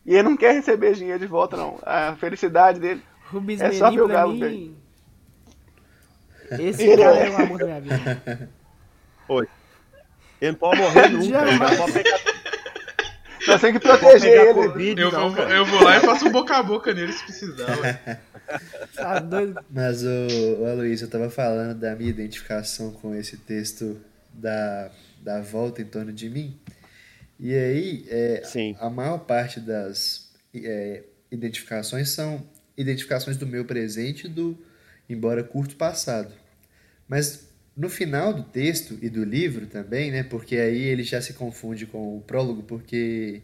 E ele não quer receber dinheiro de volta, não. A felicidade dele. Rubens É só Menin, ver o pra Galo mim. Esse Ele cara é- é o amor da minha vida. Ele não pode morrer nunca. Ele não pode pegar, Nós temos que proteger ele. Covid, Eu, não, vou, eu vou lá e faço um boca a boca nele se precisar. Tá doido? Mas, o, o Aloysio, eu tava falando da minha identificação com esse texto da, da volta em torno de mim. E aí, é, Sim. a maior parte das é, identificações são identificações do meu presente e do, embora curto, passado. Mas no final do texto e do livro também, né? Porque aí ele já se confunde com o prólogo, porque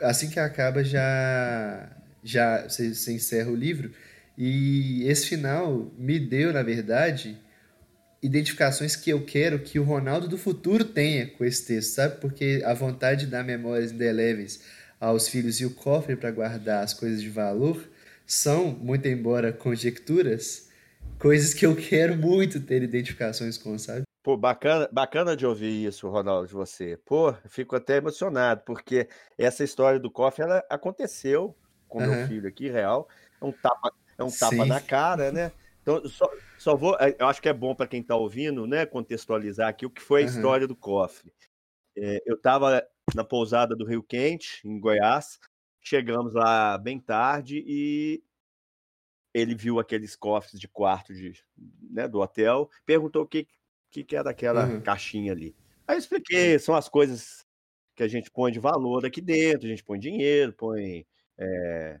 assim que acaba já já você, você encerra o livro e esse final me deu, na verdade, identificações que eu quero que o Ronaldo do futuro tenha com esse texto, sabe? Porque a vontade de dar memórias indeléveis aos filhos e o cofre para guardar as coisas de valor são, muito embora conjecturas, coisas que eu quero muito ter identificações com, sabe? Pô, bacana, bacana de ouvir isso, Ronaldo, de você. Pô, fico até emocionado, porque essa história do cofre, ela aconteceu com meu Aham. filho aqui, real. É um tapa, é um tapa Sim. na cara, né? Então, só, só vou. eh, Eu acho que é bom para quem está ouvindo, né, contextualizar aqui o que foi a Aham. história do cofre. É, eu estava na pousada do Rio Quente, em Goiás. Chegamos lá bem tarde e ele viu aqueles cofres de quarto de, né, do hotel, perguntou o que, que, que era aquela Uhum. caixinha ali. Aí eu expliquei, são as coisas que a gente põe de valor aqui dentro, a gente põe dinheiro, põe é,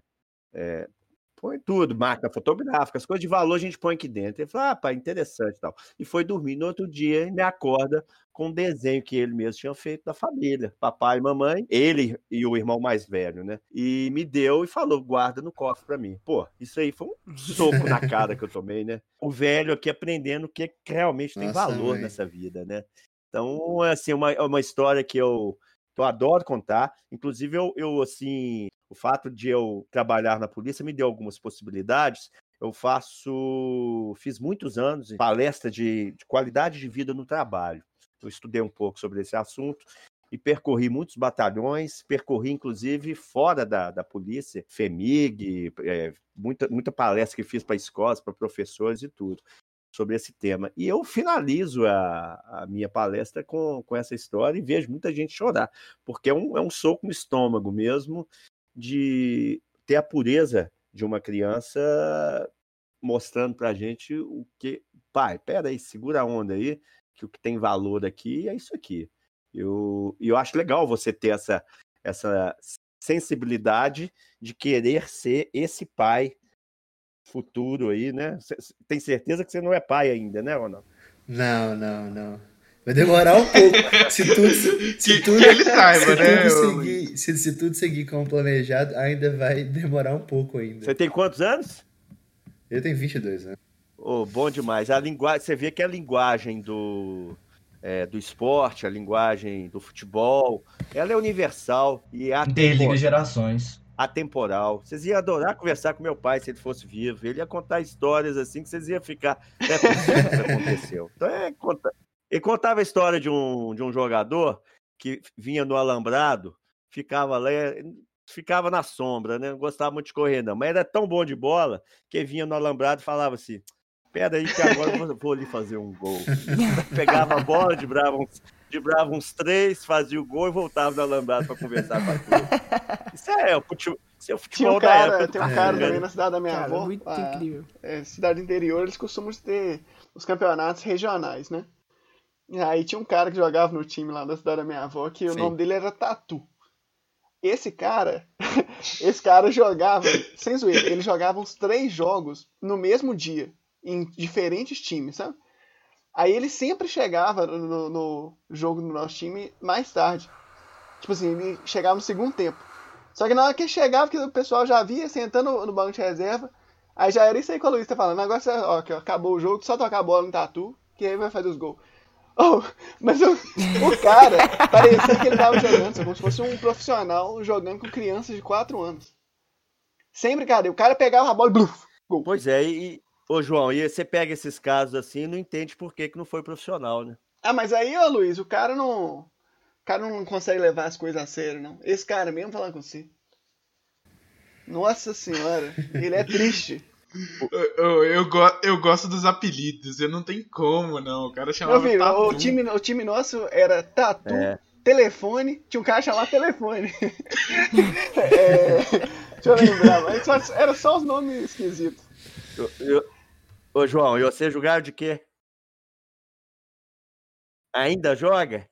é, Põe tudo, máquina fotográfica, as coisas de valor a gente põe aqui dentro. Ele falou, ah, pá, interessante e tal. E foi dormir. No outro dia, ele me acorda com um desenho que ele mesmo tinha feito da família, papai e mamãe, ele e o irmão mais velho, né? E me deu e falou, guarda no cofre para mim. Pô, isso aí foi um soco na cara que eu tomei, né? O velho aqui aprendendo o que realmente tem Nossa, valor mãe. nessa vida, né? Então, assim, uma, é uma história que eu, que eu adoro contar. Inclusive, eu, eu, assim, o fato de eu trabalhar na polícia me deu algumas possibilidades. Eu faço, fiz muitos anos em palestra de, de qualidade de vida no trabalho. Eu estudei um pouco sobre esse assunto e percorri muitos batalhões, percorri inclusive fora da, da polícia, FEMIG, é, muita, muita palestra que fiz para escolas, para professores e tudo sobre esse tema. E eu finalizo a, a minha palestra com, com essa história e vejo muita gente chorar, porque é um, é um soco no estômago mesmo de ter a pureza de uma criança mostrando pra gente o que. Pai, peraí, segura a onda aí, que o que tem valor aqui é isso aqui. Eu, e eu acho legal você ter essa, essa sensibilidade de querer ser esse pai futuro aí, né? Tem certeza que você não é pai ainda, né, Ronaldo? Não, não, não. Vai demorar um pouco. Se tudo, se, se Que- tudo, que ele saiba, se né, tudo seguir, se, se tudo seguir como planejado, ainda vai demorar um pouco ainda. Você tem quantos anos? Eu tenho 22 anos. Oh, bom demais. A linguagem, você vê que a linguagem do, é, do esporte, a linguagem do futebol, ela é universal e é Interliga atemporal. gerações. atemporal. Vocês iam adorar conversar com meu pai se ele fosse vivo. Ele ia contar histórias assim que vocês iam ficar. É possível que isso aconteceu. Então, é, conta... Ele contava a história de um, de um jogador que vinha no alambrado, ficava lá, ficava na sombra, né? Não gostava muito de correr, não. Mas era tão bom de bola que vinha no alambrado e falava assim: Pera aí, que agora eu vou, ali fazer um gol. Pegava a bola, driblava uns, driblava uns três, fazia o gol e voltava no alambrado para conversar com a turma. Isso é o futebol, isso é o Tinha futebol um da cara, época. tem um É, cara né? também na cidade da minha Cara, avó. muito a- incrível. é, cidade interior, eles costumam ter os campeonatos regionais, né? Aí tinha um cara que jogava no time lá da cidade da minha avó, que o Sim. nome dele era Tatu. Esse cara, esse cara jogava, sem zoeira, ele jogava uns três jogos no mesmo dia, em diferentes times, sabe? Aí ele sempre chegava no, no jogo do nosso time mais tarde. Tipo assim, ele chegava no segundo tempo. Só que na hora que ele chegava, que o pessoal já via sentando no banco de reserva, aí já era isso aí que o Luiz tá falando. Agora você, ó, aqui, ó, acabou o jogo, só tocar a bola no tatu, que aí vai fazer os gols. Oh, mas o, o cara parecia que ele tava jogando, como se fosse um profissional jogando com crianças de 4 anos. Sem brincadeira, o cara pegava a bola e bluf, gol. Pois é, e, ô João, e você pega esses casos assim e não entende por que, que não foi profissional, né? Ah, mas aí, ô Luiz, o cara não. O cara não consegue levar as coisas a sério, não. Esse cara mesmo falando com você. Nossa senhora, ele é triste. Eu, eu, eu, go- eu gosto dos apelidos, eu não tenho como, não. O cara chamava Meu filho, Tatu. o time, o time nosso era Tatu, É. telefone, tinha um cara chamado telefone. É, deixa eu lembrar, mas só- era só os nomes esquisitos. Eu- eu- Ô João, e você jogar de quê? Ainda joga?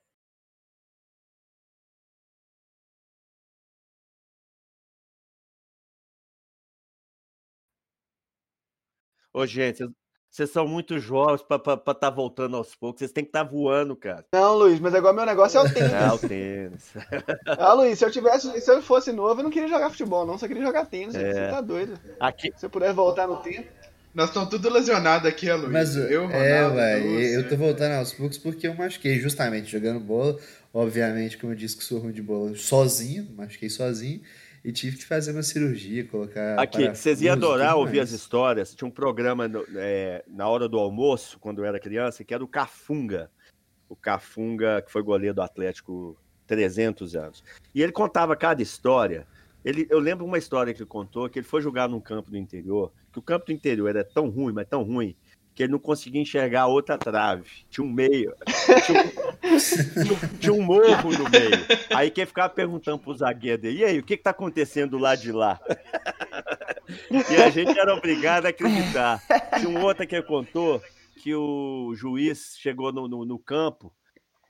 Ô, gente, vocês- são muito jovens pra estar voltando aos poucos. Vocês têm que estar voando, cara. Não, Luiz, mas agora meu negócio é o tênis. É, o tênis. Ah, Luiz, se eu tivesse, se eu fosse novo, eu não queria jogar futebol, não, só queria jogar tênis. É. Você tá doido. Aqui, Se eu pudesse voltar no tempo. Nós estamos tudo lesionados aqui, Luiz. Mas eu, é, Ronaldo, ué, Lúcio. eu tô voltando aos poucos porque eu machuquei justamente jogando bola. Obviamente, como eu disse que sou ruim de bola sozinho, machuquei sozinho. E tive que fazer uma cirurgia, colocar. Aqui, vocês iam adorar ouvir as histórias. Tinha um programa no- é, na hora do almoço, quando eu era criança, que era o Cafunga. O Cafunga, que foi goleiro do Atlético 300 anos. E ele contava cada história. Ele, eu lembro uma história que ele contou, que ele foi jogar num campo do interior, que o campo do interior era tão ruim, mas tão ruim, que ele não conseguia enxergar a outra trave. Tinha um meio. Tinha um, tinha um morro no meio. Aí quem ficava perguntando pro zagueiro dele, e aí, o que, que tá acontecendo do lado de lá? E a gente era obrigado a acreditar. Tinha um outro que contou que o juiz chegou no, no, no campo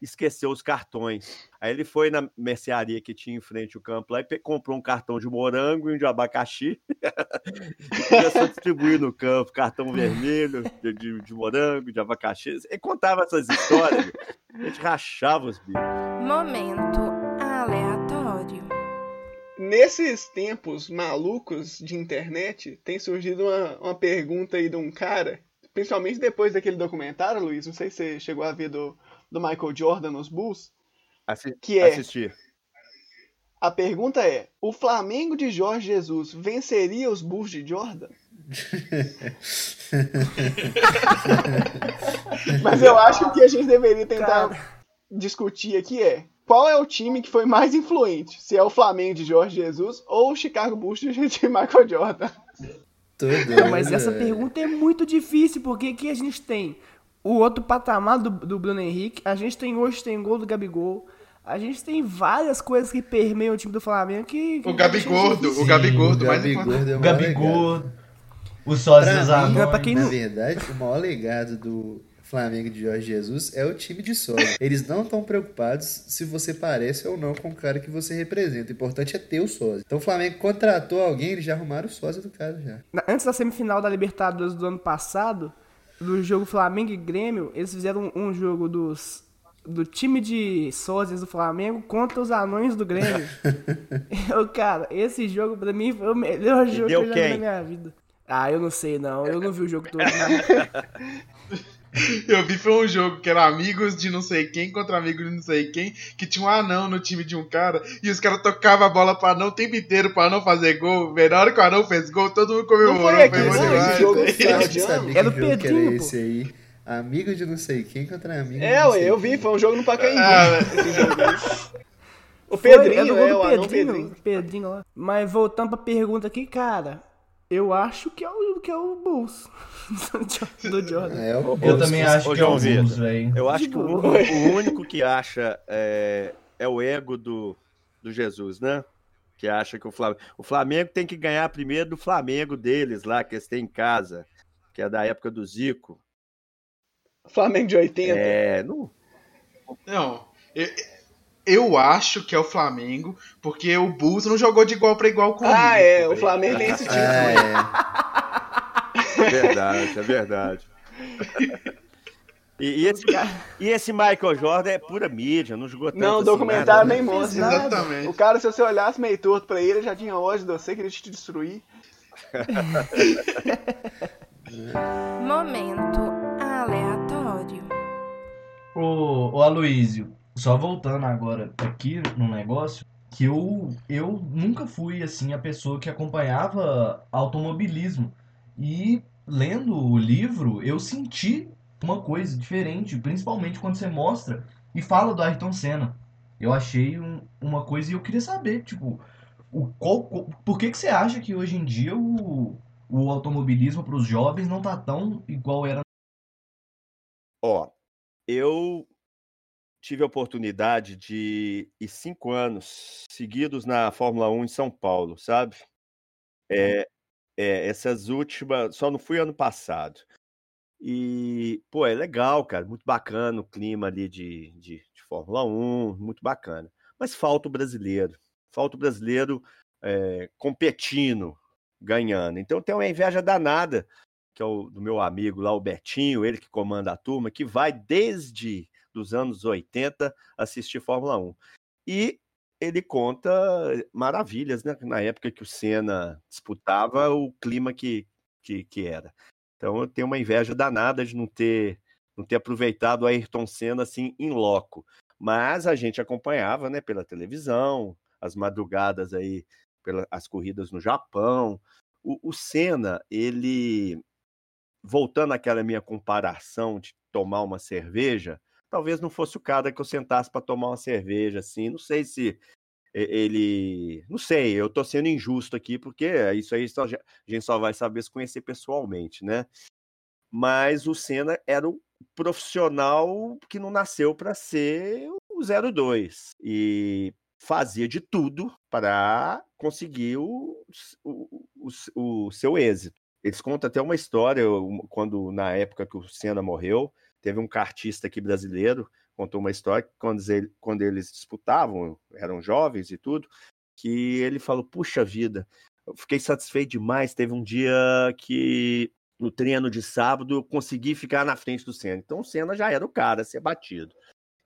esqueceu os cartões. Aí ele foi na mercearia que tinha em frente ao campo lá e comprou um cartão de morango e um de abacaxi e começou a distribuir no campo cartão vermelho de, de, de morango, de abacaxi. E contava essas histórias, a gente rachava os bicos. Momento aleatório. Nesses tempos malucos de internet, tem surgido uma, uma pergunta aí de um cara, principalmente depois daquele documentário, Luiz, não sei se você chegou a ver do, do Michael Jordan nos Bulls, Assi que é, Assistir. a pergunta é, o Flamengo de Jorge Jesus venceria os Bulls de Jordan? Mas eu acho que o que a gente deveria tentar discutir aqui é qual é o time que foi mais influente? Se é o Flamengo de Jorge Jesus ou o Chicago Bulls de Michael Jordan? Doido, mas essa pergunta é muito difícil, porque aqui a gente tem o outro patamar do, do Bruno Henrique, a gente tem hoje tem gol do Gabigol, a gente tem várias coisas que permeiam o time do Flamengo que... que O Gabigordo, o Gabigordo, o Gabigordo é O o maior Gabigol, legado. o Sócio Pra quem Na não- verdade, o maior legado do Flamengo de Jorge Jesus é o time de sósia. Eles não estão preocupados se você parece ou não com o cara que você representa. O importante é ter o sósia. Então o Flamengo contratou alguém, eles já arrumaram o sósia do cara já. Na- Antes da semifinal da Libertadores do ano passado, do jogo Flamengo e Grêmio, eles fizeram um, um jogo dos do time de sósias do Flamengo contra os anões do Grêmio. eu, cara, esse jogo pra mim foi o melhor jogo que eu já vi na minha vida. Ah, eu não sei não, eu não vi o jogo todo. Não. Eu vi foi um jogo que era amigos de não sei quem contra amigos de não sei quem, que tinha um anão no time de um cara, e os caras tocavam a bola pro anão o tempo inteiro pra não fazer gol. velho. Na hora que o anão fez gol, todo mundo comemorou. Não foi aquele, não, esse jogo de que Era o era Pedrinho, pô. esse aí. Amigo de não sei quem contra amigo de É, não ué, sei eu quem. vi, foi um jogo no Pacaembu. Ah, esse jogo. O Foi, é Pedrinho, do gol é, do o Pedrinho, Pedrinho. Pedrinho lá. Mas voltando pra pergunta aqui, cara, eu acho que é o, que é o Bulls do Jordan. É, o Eu também acho que é o Bulls, velho. Eu acho que o, o único que acha é, é o ego do, do Jesus, né? Que acha que o Flamengo, o Flamengo tem que ganhar primeiro do Flamengo deles lá, que eles têm em casa, que é da época do Zico. Flamengo de 80. É, não, Não, eu, eu acho que é o Flamengo, porque o Bulls não jogou de igual pra igual com ah, o é, o Flamengo tem esse título. Ah, né? é. é verdade, é verdade. E, e esse, e esse Michael Jordan é pura mídia, não jogou tanto Não, o assim, documentário nada, nem né? mostra. nada. Exatamente. O cara, se você olhasse meio torto pra ele, ele já tinha ódio de você, queria te destruir. Momento aleatório. Ô, ô Aloysio, só voltando agora aqui no negócio, que eu, eu nunca fui assim a pessoa que acompanhava automobilismo. E lendo o livro, eu senti uma coisa diferente, principalmente quando você mostra e fala do Ayrton Senna. Eu achei um- uma coisa e eu queria saber, tipo, o, qual, qual- por que que você acha que hoje em dia o, o automobilismo para os jovens não tá tão igual era Ó, eu tive a oportunidade de ir cinco anos seguidos na Fórmula 1 em São Paulo, sabe? É, é, essas últimas, só não fui ano passado. E, pô, é legal, cara, muito bacana o clima ali de, de, de Fórmula 1, muito bacana. Mas falta o brasileiro, falta o brasileiro é, competindo, ganhando. Então tem uma inveja danada que é o do meu amigo lá, o Betinho, ele que comanda a turma, que vai desde dos anos 80 assistir Fórmula 1. E ele conta maravilhas, né? Na época que o Senna disputava, o clima que, que, que era. Então eu tenho uma inveja danada de não ter, não ter aproveitado o Ayrton Senna assim em loco. Mas a gente acompanhava, né, pela televisão, as madrugadas aí, pelas as corridas no Japão. O, o Senna, ele voltando àquela minha comparação de tomar uma cerveja, talvez não fosse o cara que eu sentasse para tomar uma cerveja, assim. Não sei se ele. Não sei, eu tô sendo injusto aqui, porque isso aí só, a gente só vai saber se conhecer pessoalmente, né? Mas o Senna era o profissional que não nasceu para ser o 02 e fazia de tudo para conseguir o, o, o, o seu êxito. Eles contam até uma história, um- quando na época que o Senna morreu, teve um cartista aqui brasileiro, contou uma história que quando, ele, quando eles disputavam, eram jovens e tudo, que ele falou: Puxa vida, eu fiquei satisfeito demais. Teve um dia que no treino de sábado eu consegui ficar na frente do Senna. Então o Senna já era o cara a ser batido.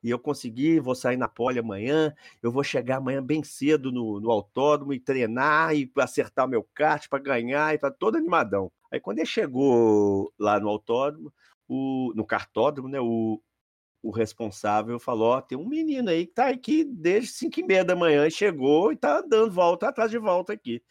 E eu consegui, vou sair na pole amanhã, eu vou chegar amanhã bem cedo no, no autódromo e treinar e acertar meu kart para ganhar e tá todo animadão. Aí quando ele chegou lá no autódromo, o, no cartódromo, né, o, o responsável falou: ó, tem um menino aí que tá aqui desde 5 e meia da manhã e chegou e tá dando volta atrás de volta aqui.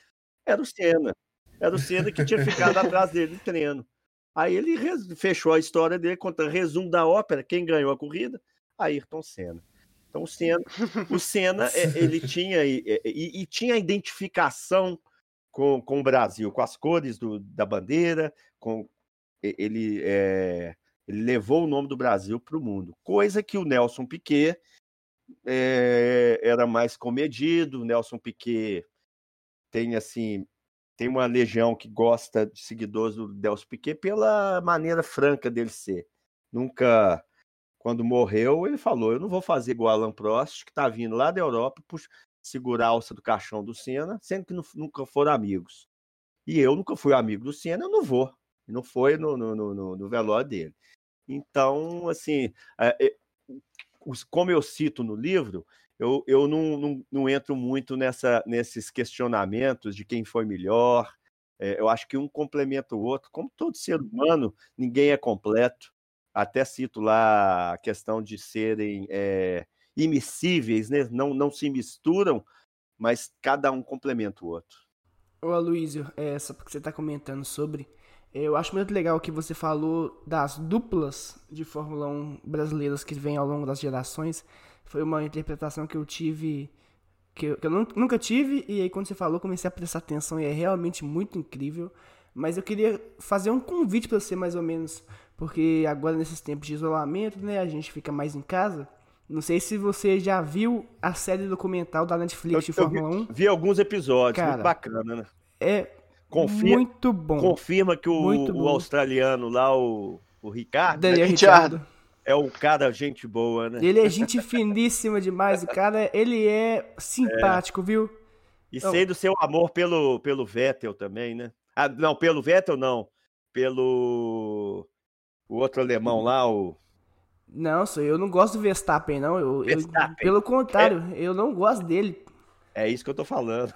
Era o Senna. Era o Senna que tinha ficado atrás dele de treino. Aí ele fechou a história dele contando resumo da ópera, quem ganhou a corrida, Ayrton Senna. Então o Senna, o Senna é, ele tinha e, e, e, tinha identificação com, com o Brasil, com as cores do, da bandeira, com ele é, ele levou o nome do Brasil para o mundo, coisa que o Nelson Piquet é, era mais comedido. O Nelson Piquet tem assim tem uma legião que gosta de seguidores do Nelson Piquet pela maneira franca dele ser. Nunca, quando morreu, ele falou: Eu não vou fazer igual Alan Prost, que está vindo lá da Europa por segurar a alça do caixão do Senna, sendo que nunca foram amigos. E eu nunca fui amigo do Senna, eu não vou. Não foi no, no, no, no velório dele. Então, assim, é, como eu cito no livro, eu, eu não, não, não entro muito nessa, nesses questionamentos de quem foi melhor. É, eu acho que um complementa o outro. Como todo ser humano, ninguém é completo. Até cito lá a questão de serem é, imissíveis, né? não, não se misturam, mas cada um complementa o outro. Ô Aloysio, é, essa que você está comentando sobre, eu acho muito legal que você falou das duplas de Fórmula 1 brasileiras que vêm ao longo das gerações. Foi uma interpretação que eu tive, que eu, que eu nunca tive, e aí quando você falou, comecei a prestar atenção e é realmente muito incrível. Mas eu queria fazer um convite para você, mais ou menos, porque agora nesses tempos de isolamento, né, a gente fica mais em casa. Não sei se você já viu a série documental da Netflix eu, de Fórmula vi, 1. Vi alguns episódios, Cara, muito bacana, né? É Confirma, muito bom. Confirma que o, o australiano lá, o, o Ricardo. Daniel né? Ricardo. É um cara gente boa, né? Ele é gente finíssima demais. O cara, ele é simpático, é. viu? E então, sei do seu amor pelo, pelo Vettel também, né? Ah, não, pelo Vettel não. Pelo o outro alemão lá, o. Não, sou eu não gosto do Verstappen, não. Eu, Verstappen. Eu, pelo contrário, é... eu não gosto dele. É isso que eu tô falando.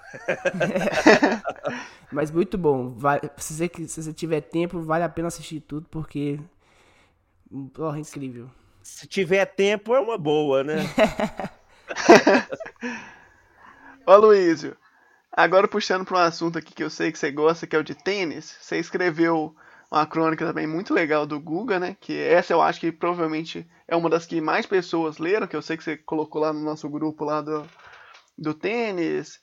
Mas muito bom. Vai, se, você, se você tiver tempo, vale a pena assistir tudo, porque. Porra, incrível. Se tiver tempo, é uma boa, né? Ô, Luísio, agora puxando para um assunto aqui que eu sei que você gosta, que é o de tênis, você escreveu uma crônica também muito legal do Guga, né? Que essa eu acho que provavelmente é uma das que mais pessoas leram, que eu sei que você colocou lá no nosso grupo lá do, do tênis.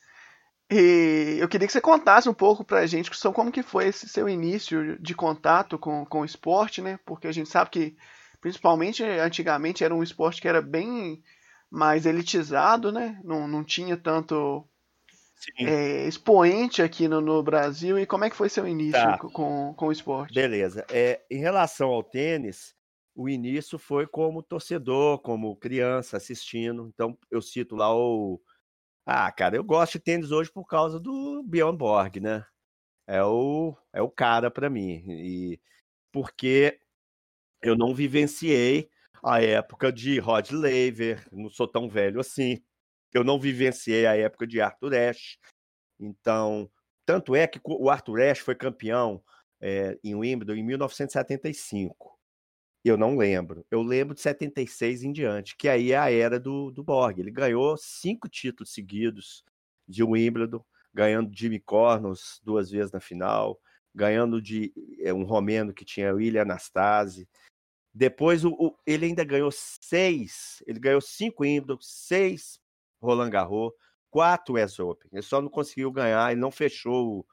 E eu queria que você contasse um pouco pra gente como que foi esse seu início de contato com, com o esporte, né? Porque a gente sabe que, principalmente antigamente, era um esporte que era bem mais elitizado, né? Não, não tinha tanto é, expoente aqui no, no, Brasil. E como é que foi seu início tá. com, com o esporte? Beleza. É, em relação ao tênis, o início foi como torcedor, como criança assistindo. Então, eu cito lá o ah, cara, eu gosto de tênis hoje por causa do Bjorn Borg, né? É o, é o cara para mim. E porque eu não vivenciei a época de Rod Laver, não sou tão velho assim. Eu não vivenciei a época de Arthur Ashe. Então, tanto é que o Arthur Ashe foi campeão é, em Wimbledon em 1975. Eu não lembro. Eu lembro de 76 em diante, que aí é a era do, do Borg. Ele ganhou cinco títulos seguidos de Wimbledon, ganhando Jimmy Cornos duas vezes na final, ganhando de é, um romeno que tinha William Anastasi. Depois o, o, ele ainda ganhou seis, ele ganhou cinco Wimbledon, seis Roland Garros, quatro US Open. Ele só não conseguiu ganhar, ele não fechou o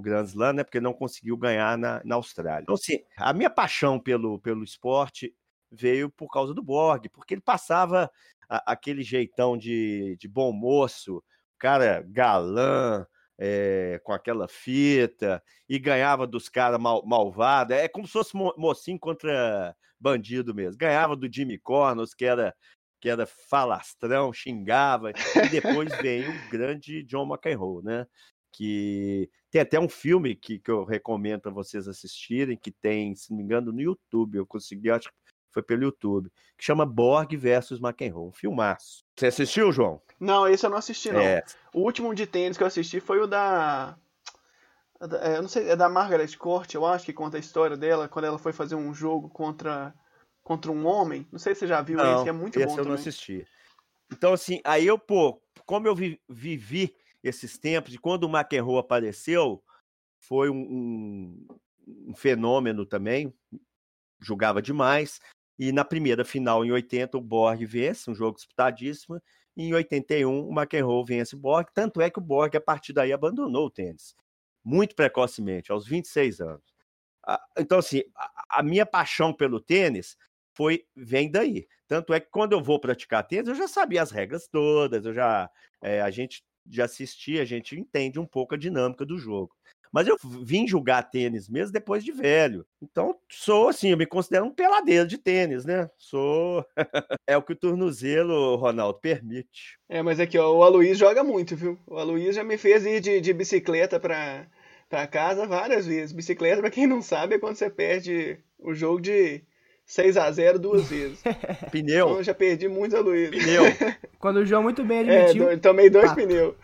Grand Slam, né? Porque não conseguiu ganhar na, na Austrália. Então, assim, a minha paixão pelo, pelo esporte veio por causa do Borg, porque ele passava a, aquele jeitão de, de bom moço, cara galã, é, com aquela fita, e ganhava dos caras mal, malvados. É como se fosse mocinho contra bandido mesmo. Ganhava do Jimmy Cornos, que era que era falastrão, xingava, e depois vem o grande John McEnroe, né? Que tem até um filme que, que eu recomendo para vocês assistirem, que tem, se não me engano, no YouTube. Eu consegui, acho que foi pelo YouTube, que chama Borg versus McEnroe, um filmaço. Você assistiu, João? Não, esse eu não assisti, não. É. O último de tênis que eu assisti foi o da. é, eu não sei, é da Margaret Court, eu acho, que conta a história dela quando ela foi fazer um jogo contra, contra um homem. Não sei se você já viu esse, que é muito esse bom eu não também. assisti. Então, assim, aí eu, pô, como eu vi- vivi esses tempos, e quando o McEnroe apareceu, foi um, um- um fenômeno também, jogava demais, e na primeira final, em 80, o Borg vence, um jogo disputadíssimo, e em 81, o McEnroe vence o Borg, tanto é que o Borg, a partir daí, abandonou o tênis, muito precocemente, aos 26 anos. Então, assim, a- minha paixão pelo tênis foi vem daí. Tanto é que quando eu vou praticar tênis, eu já sabia as regras todas, eu já eh, a gente já assistia, a gente entende um pouco a dinâmica do jogo. Mas eu vim jogar tênis mesmo depois de velho. Então, sou assim, eu me considero um peladeiro de tênis, né? Sou. é o que o tornozelo, Ronaldo, permite. É, mas aqui, ó, o Aloysio joga muito, viu? O Aloysio já me fez ir de, de bicicleta pra, pra casa várias vezes. Bicicleta, pra quem não sabe, é quando você perde o jogo de 6 a 0 duas vezes. Então Pneu, eu já perdi muitos Aloysio. pneu. Quando o João muito bem É, admitiu. do- tomei dois Papo. pneus.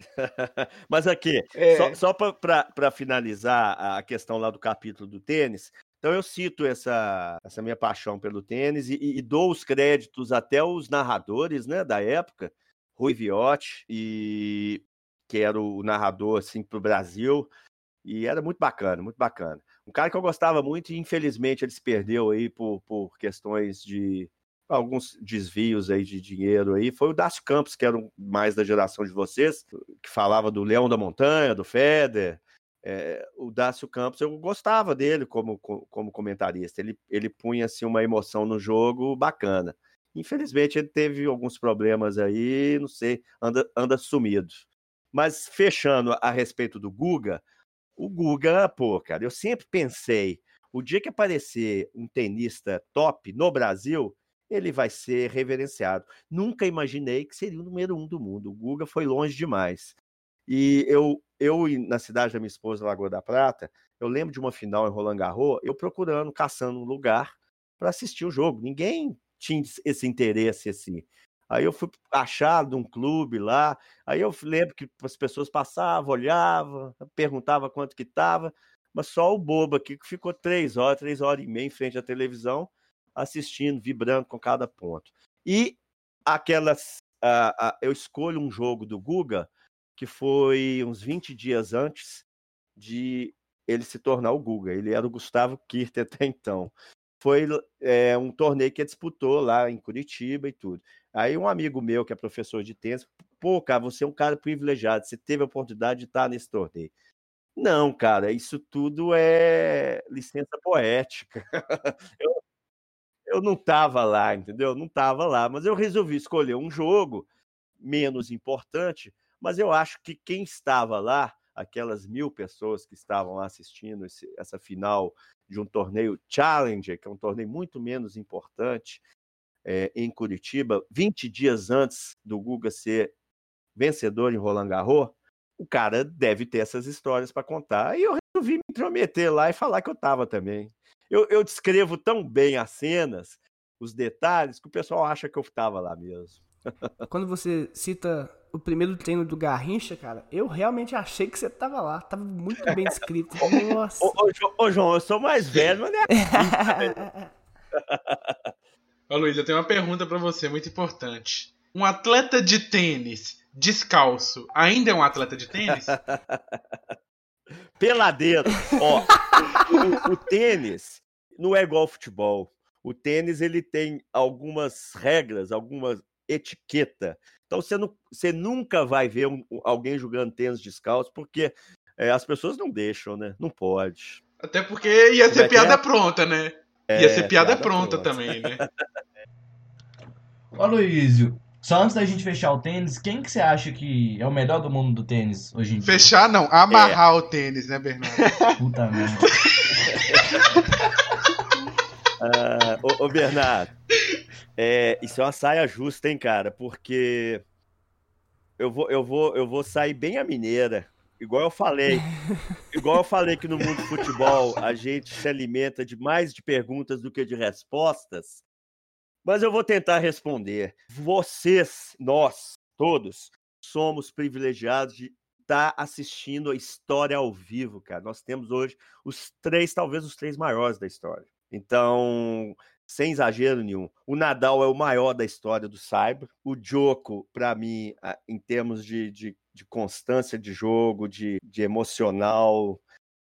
Mas aqui, É. só, só para finalizar a questão lá do capítulo do tênis, então eu cito essa, essa minha paixão pelo tênis e, e dou os créditos até os narradores né, da época, Rui Viotti, e, que era o narrador assim, para o Brasil, e era muito bacana, muito bacana. Um cara que eu gostava muito e infelizmente ele se perdeu aí por, por questões de alguns desvios aí de dinheiro aí, foi o Dácio Campos, que era mais da geração de vocês, que falava do Leão da Montanha, do Feder. É, o Dácio Campos, eu gostava dele como, co- como comentarista. Ele, ele punha assim, uma emoção no jogo bacana. Infelizmente, ele teve alguns problemas aí, não sei, anda, anda sumido. Mas fechando a respeito do Guga, o Guga, pô, cara, eu sempre pensei, o dia que aparecer um tenista top no Brasil, ele vai ser reverenciado. Nunca imaginei que seria o número um do mundo. O Guga foi longe demais. E eu, eu na cidade da minha esposa, Lagoa da Prata, eu lembro de uma final em Roland Garros, eu procurando, caçando um lugar para assistir o jogo. Ninguém tinha esse interesse assim. Aí eu fui achar de um clube lá, aí eu lembro que as pessoas passavam, olhavam, perguntavam quanto que estava, mas só o bobo aqui que ficou três horas, três horas e meia em frente à televisão, assistindo, vibrando com cada ponto. E aquelas. ah, ah, eu escolho um jogo do Guga que foi uns 20 dias antes de ele se tornar o Guga. Ele era o Gustavo Kirter até então. Foi é, um torneio que disputou lá em Curitiba e tudo. Aí um amigo meu, que é professor de tênis, pô, cara, você é um cara privilegiado, você teve a oportunidade de estar nesse torneio. Não, cara, isso tudo é licença poética. eu, eu não estava lá, entendeu? Não estava lá, mas eu resolvi escolher um jogo menos importante, mas eu acho que quem estava lá, aquelas mil pessoas que estavam lá assistindo esse- essa final de um torneio Challenger, que é um torneio muito menos importante, eh, em Curitiba, 20 dias antes do Guga ser vencedor em Roland Garros, o cara deve ter essas histórias para contar. E eu resolvi me intrometer lá e falar que eu estava também. Eu, eu descrevo tão bem as cenas, os detalhes, que o pessoal acha que eu estava lá mesmo. Quando você cita o primeiro treino do Garrincha, cara, eu realmente achei que você tava lá. Tava muito bem descrito. Nossa. Ô, ô, ô, João, eu sou mais velho, mas não é Ô Luiz, eu tenho uma pergunta pra você, muito importante. Um atleta de tênis descalço ainda é um atleta de tênis? peladeiro. Ó, o, o tênis não é igual ao futebol. O tênis ele tem algumas regras, alguma etiqueta. Então você, não, você nunca vai ver um- alguém jogando tênis descalço, porque é, as pessoas não deixam, né? Não pode. Até porque ia Como ser é que piada é? pronta, né? É, ia ser piada, piada pronta, pronta. também, né? Ô Aloysio, só antes da gente fechar o tênis, quem que você acha que é o melhor do mundo do tênis hoje em dia? Fechar não, amarrar o tênis, né, Bernardo? Puta merda. Ah, ô, ô, Bernardo, É, isso é uma saia justa, hein, cara? Porque eu vou, eu vou, eu vou sair bem a mineira. Igual eu falei, igual eu falei que no mundo do futebol a gente se alimenta de mais de perguntas do que de respostas. Mas eu vou tentar responder. Vocês, nós, todos, somos privilegiados de estar assistindo a história ao vivo, cara. Nós temos hoje os três, talvez os três maiores da história. Então, sem exagero nenhum, o Nadal é o maior da história do Cyber. O Djoko, para mim, em termos de, de, de, constância de jogo, de, de emocional,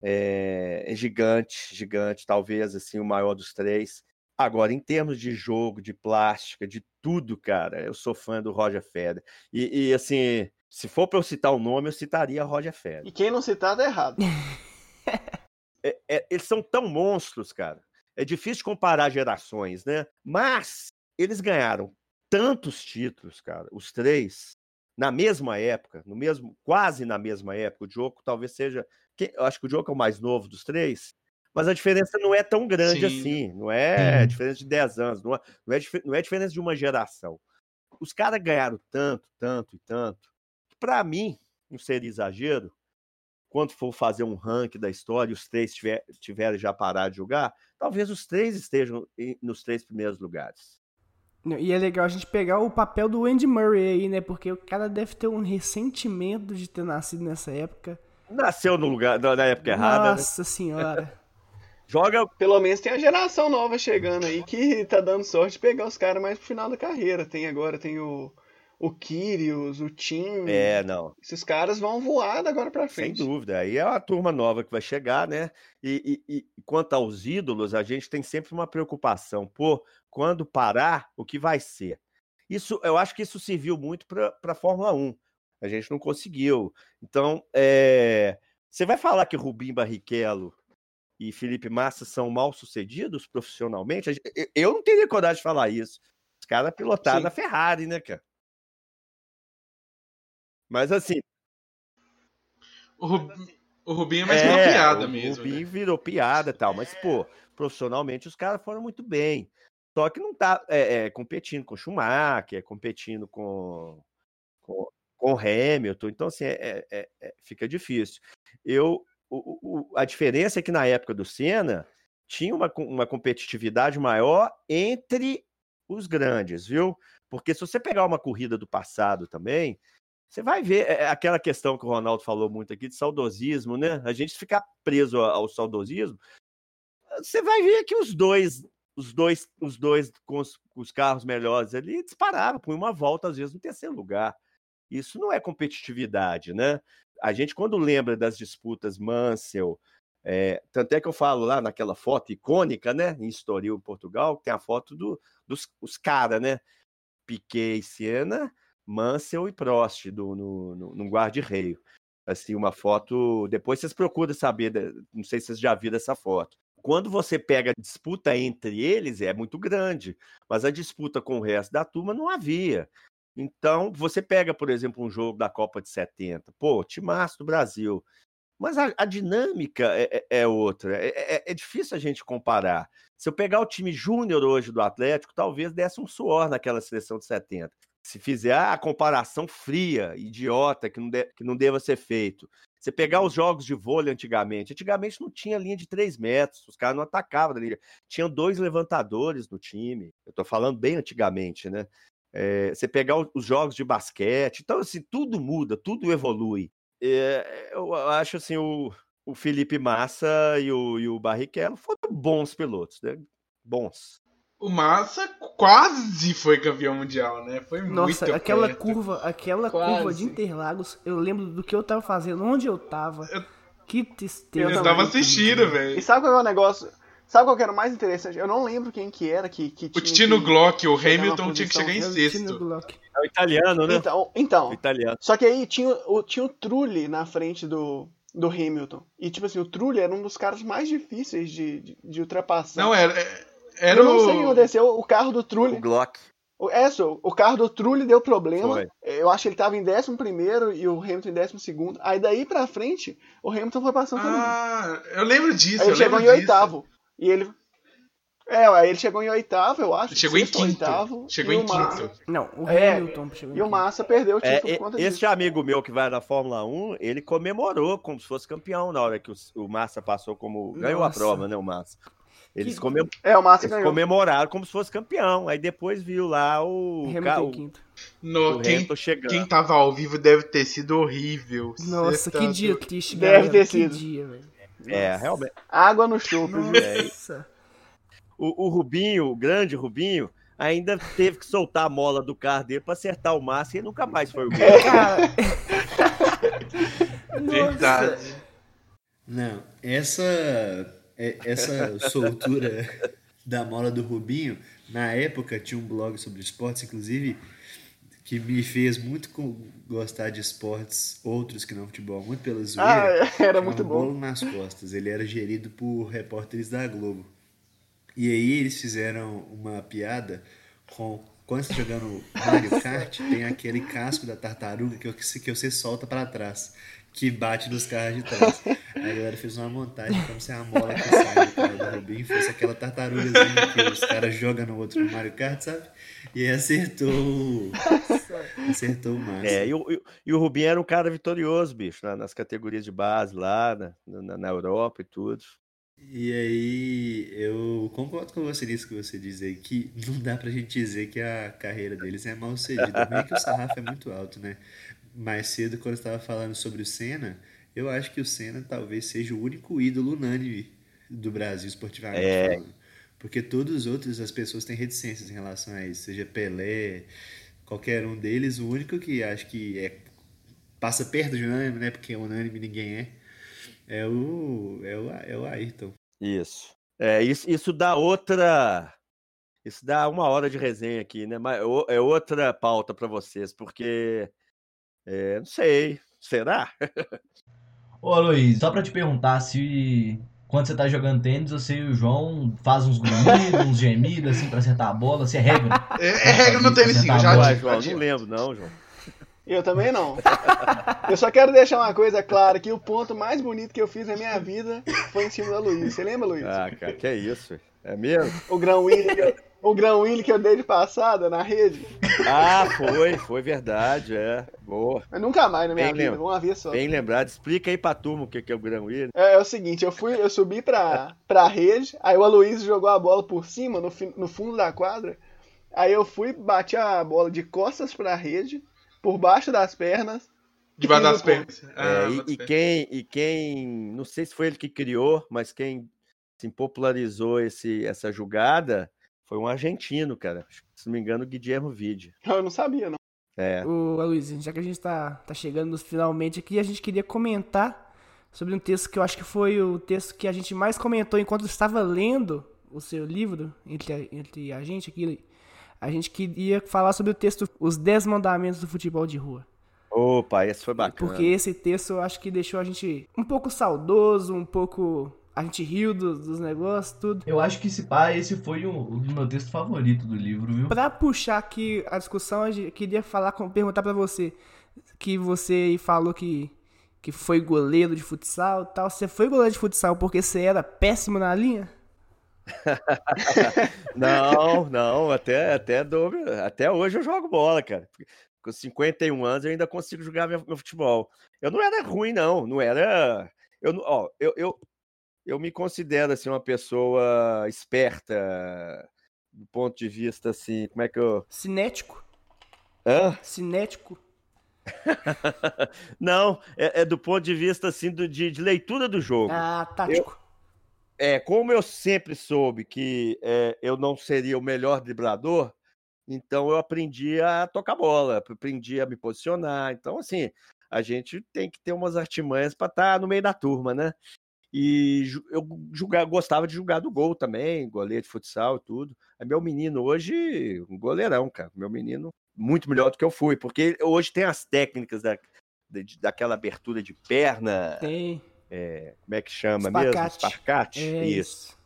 é, é gigante, gigante, talvez assim o maior dos três. Agora, em termos de jogo, de plástica, de tudo, cara, eu sou fã do Roger Federer. E, e assim, se for para eu citar o um nome, eu citaria Roger Federer. E quem não citar tá errado. é, é, eles são tão monstros, cara. É difícil comparar gerações, né? Mas eles ganharam tantos títulos, cara, os três, na mesma época, no mesmo, quase na mesma época. O Djoko talvez seja, eu acho que o Djoko é o mais novo dos três, mas a diferença não é tão grande Sim. assim, não é diferença de 10 anos, não é, não, é, não é diferença de uma geração. Os caras ganharam tanto, tanto e tanto, que para mim, não seria exagero, quando for fazer um ranking da história e os três tiver, tiverem já parado de jogar, talvez os três estejam nos três primeiros lugares. E é legal a gente pegar o papel do Andy Murray aí, né? Porque o cara deve ter um ressentimento de ter nascido nessa época. Nasceu no lugar, na época errada. Né? Nossa né? senhora. Joga. Pelo menos tem a geração nova chegando aí que tá dando sorte de pegar os caras mais pro final da carreira. Tem agora, tem o, o Kyrios, o Tim. É, não. Esses caras vão voar da agora pra frente. Sem dúvida. Aí é a turma nova que vai chegar, né? E, e, e, quanto aos ídolos, a gente tem sempre uma preocupação. Pô, quando parar, o que vai ser? Isso, eu acho que isso serviu muito para a Fórmula 1. A gente não conseguiu. Então, é... você vai falar que Rubim Barrichello e Felipe Massa são mal sucedidos profissionalmente, eu não teria coragem de falar isso. Os caras pilotaram a Ferrari, né, cara? Mas assim. O, Rubinho, o Rubinho é mais é, piada o mesmo. O Rubinho né? virou piada e tal, mas, pô, profissionalmente os caras foram muito bem. Só que não tá é, é, competindo com Schumacher, competindo com, com, com Hamilton. Então, assim, é, é, é, fica difícil. Eu, o, o, a diferença é que na época do Senna tinha uma, uma competitividade maior entre os grandes, viu? Porque se você pegar uma corrida do passado também, você vai ver é, é aquela questão que o Ronaldo falou muito aqui de saudosismo, né? A gente ficar preso ao saudosismo, você vai ver que os dois, os dois, os dois com os, os carros melhores ali disparavam, por uma volta às vezes no terceiro lugar. Isso não é competitividade, né? a gente, quando lembra das disputas Mansell, é, tanto é que eu falo lá naquela foto icônica, né, em Estoril, Portugal, tem a foto do, dos os caras, né, Piquet e Senna, Mansell e Prost do, no, no, no guarda-reio. Assim, uma foto. Depois vocês procuram saber, não sei se vocês já viram essa foto. Quando você pega a disputa entre eles, é muito grande, mas a disputa com o resto da turma não havia. Então, você pega, por exemplo, um jogo da Copa de 70, pô, timaço do Brasil, mas a, a dinâmica é, é, é outra, é, é, é, difícil a gente comparar. Se eu pegar o time júnior hoje do Atlético, talvez desse um suor naquela seleção de 70. Se fizer a comparação fria, idiota, que não, de, que não deva ser feito. Você pegar os jogos de vôlei antigamente, antigamente não tinha linha de 3 metros, os caras não atacavam da linha. Tinham dois levantadores no time. Eu tô falando bem antigamente, né? É, você pegar os jogos de basquete, então assim, tudo muda, tudo evolui. É, eu acho assim, o, o Felipe Massa e o, e o Barrichello foram bons pilotos, né? Bons. O Massa quase foi campeão mundial, né? Foi Nossa, muito aquela perto. curva, aquela quase. curva de Interlagos, eu lembro do que eu tava fazendo, onde eu tava. Eu... Que tristeza. Eu tava assistindo, velho. E sabe qual é o negócio? Sabe qual que era o mais interessante? Eu não lembro quem que era que, que tinha. O Tino Glock, o Hamilton tinha que chegar em sexto. É o italiano, né? Então, então o italiano. Só que aí tinha o, tinha o Trulli na frente do, do Hamilton. E tipo assim, o Trulli era um dos caras mais difíceis de, de, de ultrapassar. Não, era. Era eu não sei o que aconteceu. O carro do Trulli. O Glock. É, só, o carro do Trulli deu problema. Foi. Eu acho que ele tava em 11 e o Hamilton em 12. Aí daí pra frente, o Hamilton foi passando ah, todo mundo. Ah, eu lembro disso. Aí ele chegou em oitavo. E ele, É, aí ele chegou em oitavo, eu acho. Chegou em quinto. Oitavo, Chegou em o Massa- quinto. Não, o É, Hamilton chegou em E o quinto. Massa perdeu o É, título e- por conta esse disso. amigo meu que vai na Fórmula 1, ele comemorou como se fosse campeão na hora que o, o Massa passou como. Ganhou a Nossa. prova, né, o Massa? Eles, Que- comem- É, o Massa eles comemoraram como se fosse campeão. Aí depois viu lá o. Hamilton ca- o, quinto. No, o quem, chegando. quem tava ao vivo deve ter sido horrível. Nossa, que tá dia triste, Deve galera. ter que sido. dia, velho. É, realmente. Água no chope, viu? Nossa. O, o Rubinho, o grande Rubinho, ainda teve que soltar a mola do carro dele pra acertar o Massa e nunca mais foi o mesmo. Cara. Verdade. Não, essa é- essa soltura da mola do Rubinho, na época tinha um blog sobre esportes, inclusive, que me fez muito gostar de esportes outros que não futebol, muito pela Ah, zoeira. era muito Bolo bom. nas costas. Ele era gerido por repórteres da Globo. E aí eles fizeram uma piada com quando você tá jogando Mario Kart, tem aquele casco da tartaruga que você, que você solta pra trás, que bate nos carros de trás. Aí a galera fez uma montagem como se a mola que sai do carro do Rubinho fosse aquela tartarugazinha que os caras jogam no outro Mario Kart, sabe? E acertou. Acertou o máximo. É, e o, e o- Rubinho era um cara vitorioso, bicho, na- nas categorias de base lá, na, na, na Europa e tudo. E aí, eu concordo com você nisso que você diz aí, que não dá pra gente dizer que a carreira deles é mal sucedida. Meio que o sarrafo é muito alto, né? Mais cedo, quando eu estava falando sobre o Senna, eu acho que o Senna talvez seja o único ídolo unânime do Brasil, esportivamente É. falando. Porque todos os outros, as pessoas têm reticências em relação a isso. Seja Pelé, qualquer um deles, o único que acho que é, passa perto de unânime, né? Porque unânime ninguém é. É o, é o, é o Ayrton. Isso. É, isso, isso dá outra. Isso dá uma hora de resenha aqui, né? Mas o- é outra pauta para vocês, porque. é, não sei. Será? Ô, Luiz, só pra te perguntar se quando você tá jogando tênis, você e o João faz uns grunhidos, uns gemidos, assim, pra acertar a bola, você é regra. É, é regra no tênis sim, eu já tive. João, já não lembro, não, João. Eu também não. Eu só quero deixar uma coisa clara, que o ponto mais bonito que eu fiz na minha vida foi em cima da Luiz. Você lembra, Luiz? Ah, cara, que é isso? É mesmo? O grão Willy, que eu- o grão Willy que eu dei de passada na rede. Ah, foi, foi verdade, é. Boa. Mas nunca mais na minha Bem vida, lembro. uma vez só. Bem lembrado. Explica aí pra turma o que é o Gran William. É, é o seguinte, eu fui, eu subi pra, pra rede, aí o Aloysio jogou a bola por cima, no, no fundo da quadra. Aí eu fui, bati a bola de costas pra rede, por baixo das pernas. Debaixo e das o ponto. pernas. É, Ah, e, bota e quem, e quem, não sei se foi ele que criou, mas quem assim, popularizou esse, essa jogada foi um argentino, cara. Se não me engano, Guillermo Vidi. Eu não sabia, não. É. Ô, Luiz, já que a gente tá, tá chegando nos finalmente aqui, a gente queria comentar sobre um texto que eu acho que foi o texto que a gente mais comentou enquanto estava lendo o seu livro, entre a, entre a gente aqui. A gente queria falar sobre o texto Os 10 Mandamentos do Futebol de Rua. Opa, esse foi bacana. Porque esse texto eu acho que deixou a gente um pouco saudoso, um pouco. A gente riu dos, dos negócios, tudo. Eu acho que esse pá, esse foi o, o meu texto favorito do livro, viu? Pra puxar aqui a discussão, a gente queria falar, com- perguntar pra você que você falou que, que foi goleiro de futsal e tal. Você foi goleiro de futsal porque você era péssimo na linha? Não, não, até, até, dou- até hoje eu jogo bola, cara. Com 51 anos eu ainda consigo jogar meu, meu futebol. Eu não era ruim, não. Não era. Eu, ó, eu, eu, eu me considero assim, uma pessoa esperta do ponto de vista assim. Como é que eu. Cinético? Hã? Cinético? Não, é, é do ponto de vista assim do, de, de leitura do jogo. Ah, tático. É, como eu sempre soube que é, eu não seria o melhor driblador, então eu aprendi a tocar bola, aprendi a me posicionar. Então, assim, a gente tem que ter umas artimanhas para estar no meio da turma, né? E eu julgar, gostava de jogar do gol também, goleiro de futsal e tudo. Aí meu menino hoje, um goleirão, cara. Meu menino muito melhor do que eu fui, porque hoje tem as técnicas da, daquela abertura de perna, Tem. É, como é que chama mesmo? Espacate. Esparcate. É isso. isso.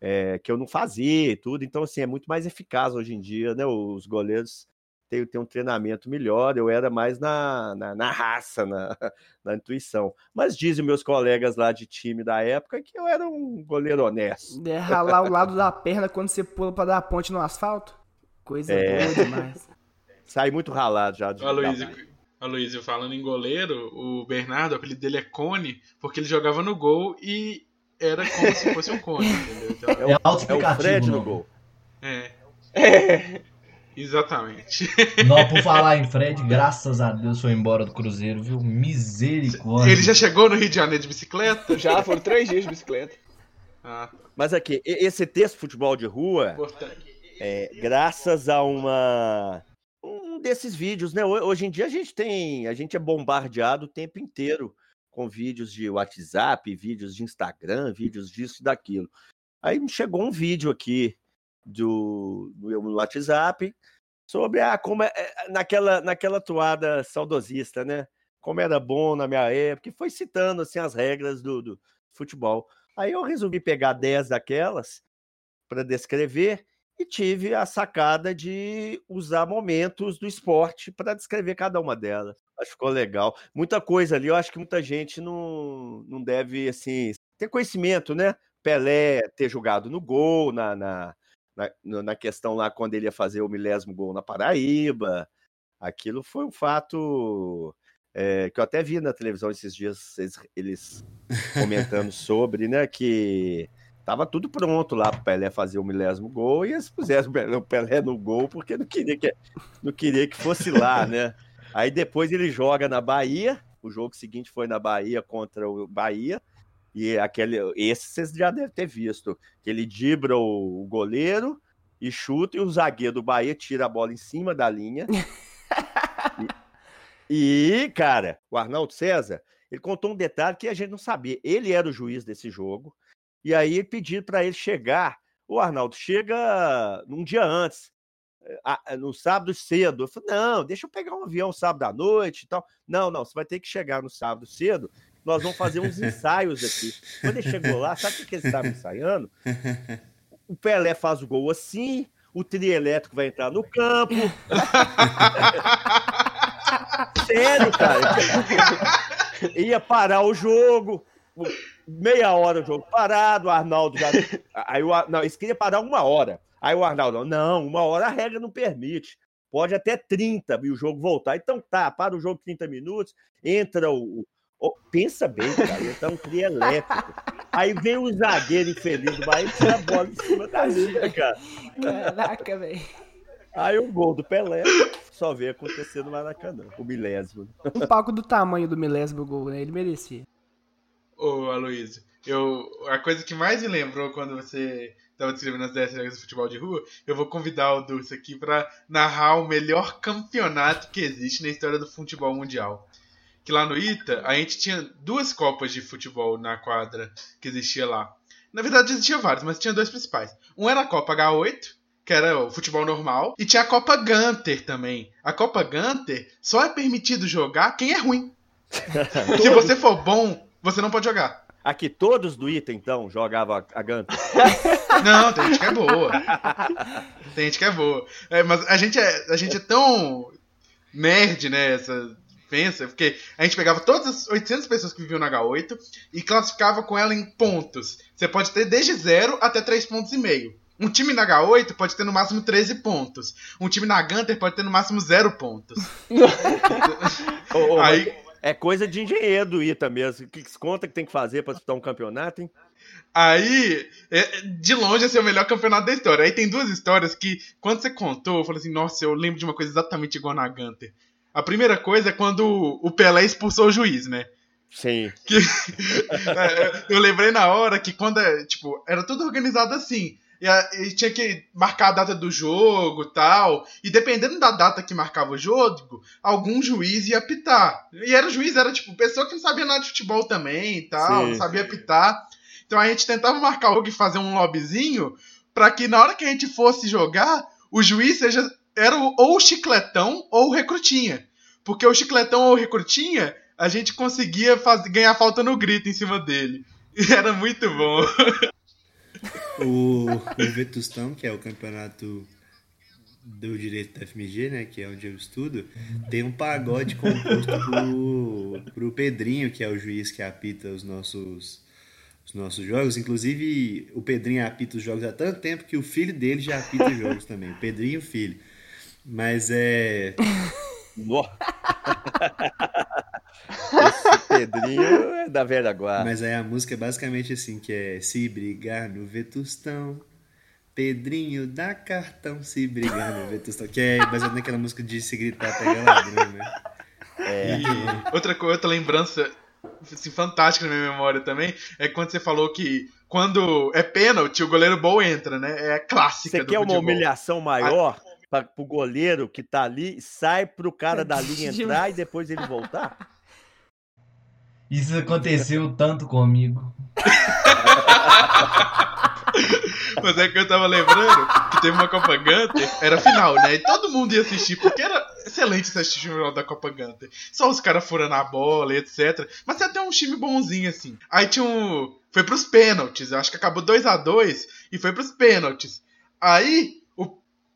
É, que eu não fazia e tudo. Então, assim, é muito mais eficaz hoje em dia, né? Os goleiros ter, ter um treinamento melhor, eu era mais na, na, na raça, na, na intuição. Mas dizem meus colegas lá de time da época que eu era um goleiro honesto. De ralar o lado da perna quando você pula pra dar ponte no asfalto? Coisa É. boa demais. Saí muito ralado já. De, Aloysio, da- Aloysio, falando em goleiro, o Bernardo, o apelido dele é Cone, porque ele jogava no gol e era como se fosse um cone, entendeu? Então, É É o autoexplicativo. Fred no gol. é, É. exatamente. Não, por falar em Fred, graças a Deus foi embora do Cruzeiro, viu? Misericórdia. Ele já chegou no Rio de Janeiro de bicicleta? Já foram três dias de bicicleta. Ah, Mas aqui, esse texto futebol de rua, importante. é, graças a uma desses vídeos, né? Ho- Hoje em dia a gente tem, a gente é bombardeado o tempo inteiro com vídeos de WhatsApp, vídeos de Instagram, vídeos disso e daquilo. Aí me chegou um vídeo aqui do no meu WhatsApp sobre ah, como é, é, naquela naquela toada saudosista, né? Como era bom na minha época, e foi citando assim as regras do, do futebol. Aí eu resolvi pegar 10 daquelas para descrever e tive a sacada de usar momentos do esporte para descrever cada uma delas. Acho que ficou legal. Muita coisa ali, eu acho que muita gente não, não deve assim ter conhecimento, né? Pelé ter jogado no gol, na, na, na, na questão lá quando ele ia fazer o milésimo gol na Paraíba. Aquilo foi um fato é, que eu até vi na televisão esses dias, eles, eles comentando sobre, né? Que tava tudo pronto lá para Pelé fazer o milésimo gol e eles puseram o Pelé- o Pelé no gol porque não queria que, não queria que fosse lá, né? Aí depois ele joga na Bahia, o jogo seguinte foi na Bahia contra o Bahia, e aquele, esse vocês já devem ter visto, que ele dibra o, o goleiro e chuta, e o zagueiro do Bahia tira a bola em cima da linha. e, e, cara, o Arnaldo César, ele contou um detalhe que a gente não sabia. Ele era o juiz desse jogo, e aí pediram para ele chegar. O Arnaldo chega num dia antes, eh, a- no sábado cedo. Eu falei, não, deixa eu pegar um avião sábado à noite e tal. Não, não, você vai ter que chegar no sábado cedo. Nós vamos fazer uns ensaios aqui. Quando ele chegou lá, sabe o que eles estavam ensaiando? O Pelé faz o gol assim, o trio elétrico vai entrar no campo. Sério, cara. Ia parar o jogo. Meia hora o jogo parado, o Arnaldo já. Aí o, não, eles queriam parar uma hora. Aí o Arnaldo, não, uma hora a regra não permite. Pode até 30 e o jogo voltar. Então tá, para o jogo 30 minutos, entra o. o- pensa bem, cara, entra um trio elétrico. Aí vem o zagueiro infeliz do Bahia e tira a bola em cima da linha, cara. Caraca, velho. Aí o gol do Pelé só veio acontecer no Maracanã, o milésimo. Um palco do tamanho do milésimo gol, né? Ele merecia. Ô, Aloysio, eu, a coisa que mais me lembrou quando você estava descrevendo as 10 regras do futebol de rua, eu vou convidar o Dulce aqui para narrar o melhor campeonato que existe na história do futebol mundial. Que lá no Ita, a gente tinha duas copas de futebol na quadra que existia lá. Na verdade, existia vários, mas tinha dois principais. Um era a Copa H8, que era o futebol normal, e tinha a Copa Gunter também. A Copa Gunter só é permitido jogar quem é ruim. Se você for bom, você não pode jogar. Aqui todos do Ita, então, jogavam a, a Ganta. Não, tem gente que é boa. Tem gente que é boa. É, mas a gente é, a gente é tão nerd, né? Essa, pensa, porque a gente pegava todas as 800 pessoas que viviam na H8 e classificava com ela em pontos. Você pode ter desde 0 até 3 pontos e meio. Um time na H8 pode ter no máximo 13 pontos. Um time na Gunter pode ter no máximo 0 pontos. Ô, ô, Aí- mas É coisa de engenheiro do Ita mesmo. O que que conta que tem que fazer para disputar um campeonato, hein? Aí, é, de longe, esse é o melhor campeonato da história. Aí tem duas histórias que, quando você contou, eu falei assim: nossa, eu lembro de uma coisa exatamente igual na Gunter. A primeira coisa é quando o Pelé expulsou o juiz, né? Sim. Que- É, eu lembrei na hora que quando, é, tipo, era tudo organizado assim. E, tinha que marcar a data do jogo tal. E dependendo da data que marcava o jogo, algum juiz ia apitar. E era o juiz, era tipo, pessoa que não sabia nada de futebol também e tal, Sim. não sabia apitar. Então a gente tentava marcar o jogo e fazer um lobbyzinho pra que na hora que a gente fosse jogar, o juiz seja era o- ou o chicletão ou o recrutinha. Porque o chicletão ou o recrutinha, a gente conseguia ganhar falta no grito em cima dele. E era muito bom. O, o Vetustão, que é o campeonato do direito da FMG, né, que é onde eu estudo, tem um pagode composto pro, pro Pedrinho, que é o juiz que apita os nossos os nossos jogos. Inclusive, o Pedrinho apita os jogos há tanto tempo que o filho dele já apita os jogos também. O Pedrinho filho. Mas é. Esse Pedrinho é da velha guarda. Mas aí a música é basicamente assim, que é se brigar no Vetustão, Pedrinho dá cartão se brigar no Vetustão. Que é baseado naquela música de se gritar pega ladrão, né? É. E outra, outra lembrança assim, fantástica na minha memória também é quando você falou que quando é pênalti, o goleiro bom entra, né? É clássica Você quer uma humilhação maior? Para pro goleiro que tá ali, sai pro cara da linha entrar e depois ele voltar? Isso aconteceu tanto comigo. Mas é que eu tava lembrando que teve uma Copa Gunter, era final, né? E todo mundo ia assistir, porque era excelente assistir o final da Copa Gunter. Só os caras furando a bola e etc. Mas tem até um time bonzinho, assim. Aí tinha um. Foi pros pênaltis, eu acho que acabou 2 a 2 e foi pros pênaltis. Aí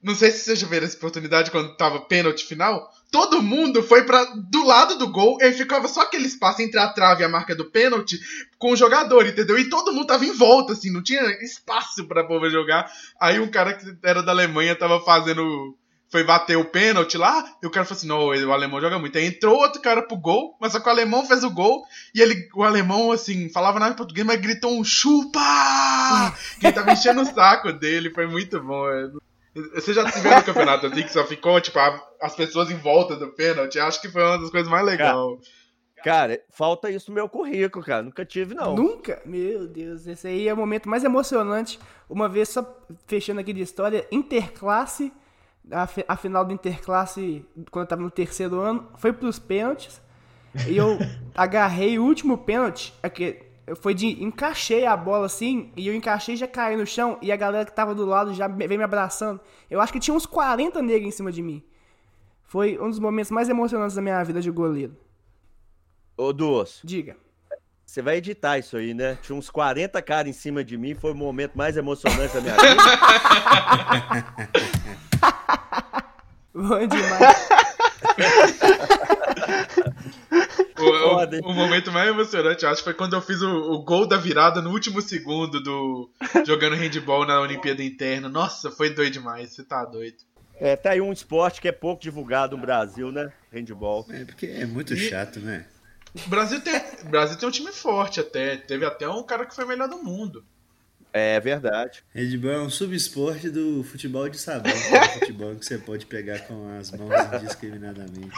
não sei se vocês já viram essa oportunidade quando tava pênalti final. Todo mundo foi para do lado do gol e ficava só aquele espaço entre a trave e a marca do pênalti com o jogador, entendeu? E todo mundo tava em volta, assim, não tinha espaço pra povo jogar. Aí um cara que era da Alemanha tava fazendo. Foi bater o pênalti lá, e o cara falou assim: não, o alemão joga muito. Aí entrou outro cara pro gol, mas só que o alemão fez o gol, e ele, o alemão, assim, falava nada em português, mas gritou um chupa! que ele tava enchendo o saco dele, foi muito bom. É. Você já tiver no campeonato assim que só ficou, tipo, a, as pessoas em volta do pênalti? Acho que foi uma das coisas mais legais. Cara, falta isso no meu currículo, cara. Nunca tive, não. Nunca? Meu Deus, esse aí é o momento mais emocionante. Uma vez, só fechando aqui de história, interclasse, a, a final do interclasse, quando eu tava no terceiro ano, foi pros pênaltis. E eu agarrei o último pênalti, aqui, foi de encaixei a bola assim, e eu encaixei já caí no chão, e a galera que tava do lado já veio me abraçando. Eu acho que tinha uns 40 negros em cima de mim. Foi um dos momentos mais emocionantes da minha vida de goleiro. Ô, Duos. Diga. Você vai editar isso aí, né? Tinha uns 40 caras em cima de mim, foi o momento mais emocionante da minha vida. Bom demais. O, o, o, momento mais emocionante, eu acho, foi quando eu fiz o, o, gol da virada no último segundo do jogando handball na Olimpíada Interna. Nossa, foi doido demais, você tá doido. É, tá aí um esporte que é pouco divulgado no Brasil, né? Handball. É, porque é muito e... chato, né? O Brasil tem, o Brasil tem um time forte até. Teve até um cara que foi melhor do mundo. É verdade. Handball é um subesporte do futebol de sabão, que é futebol que você pode pegar com as mãos indiscriminadamente.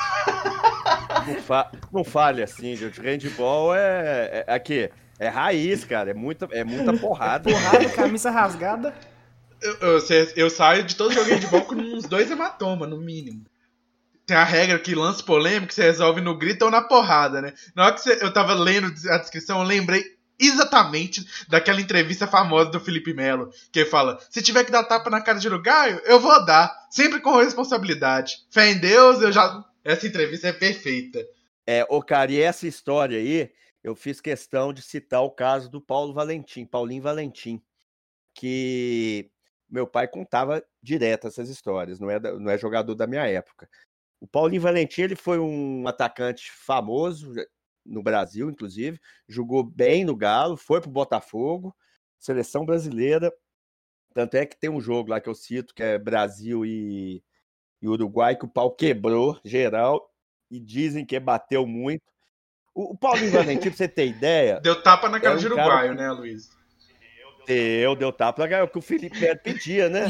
Não, fa não fale assim, gente. Handball é, é, aqui, é raiz, cara. É muita, é muita porrada. Porrada, camisa rasgada. Eu, eu, eu, saio de todo jogo de handball com uns dois hematomas, no mínimo. Tem a regra que lance polêmico você resolve no grito ou na porrada, né? Na hora que você, eu tava lendo a descrição, eu lembrei exatamente daquela entrevista famosa do Felipe Melo, que ele fala: se tiver que dar tapa na cara de Uruguaio, eu vou dar, sempre com responsabilidade. Fé em Deus, eu já. Essa entrevista é perfeita. É, o cara, e essa história aí, eu fiz questão de citar o caso do Paulo Valentim, Paulinho Valentim, que meu pai contava direto essas histórias, não é, não é jogador da minha época. O Paulinho Valentim ele foi um atacante famoso, no Brasil, inclusive, jogou bem no Galo, foi pro Botafogo, seleção brasileira. Tanto é que tem um jogo lá que eu cito, que é Brasil e, e Uruguai, que o pau quebrou geral e dizem que bateu muito. O, o Paulinho Valentim, pra você ter ideia. Deu tapa na cara é um de uruguaio, cara... né, Luiz? Deu, deu tapa na é o que o Felipe Neto pedia, né?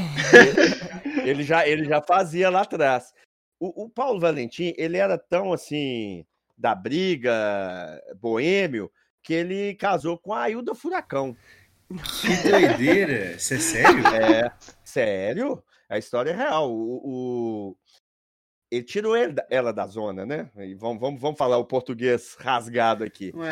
ele, já, ele já fazia lá atrás. O, o Paulo Valentim, ele era tão assim da briga, boêmio, que ele casou com a Ailda Furacão. Que doideira! Isso é sério? É, sério. A história é real. O, o... Ele tirou ela da zona, né? E vamos, vamos, vamos falar o português rasgado aqui. Ué,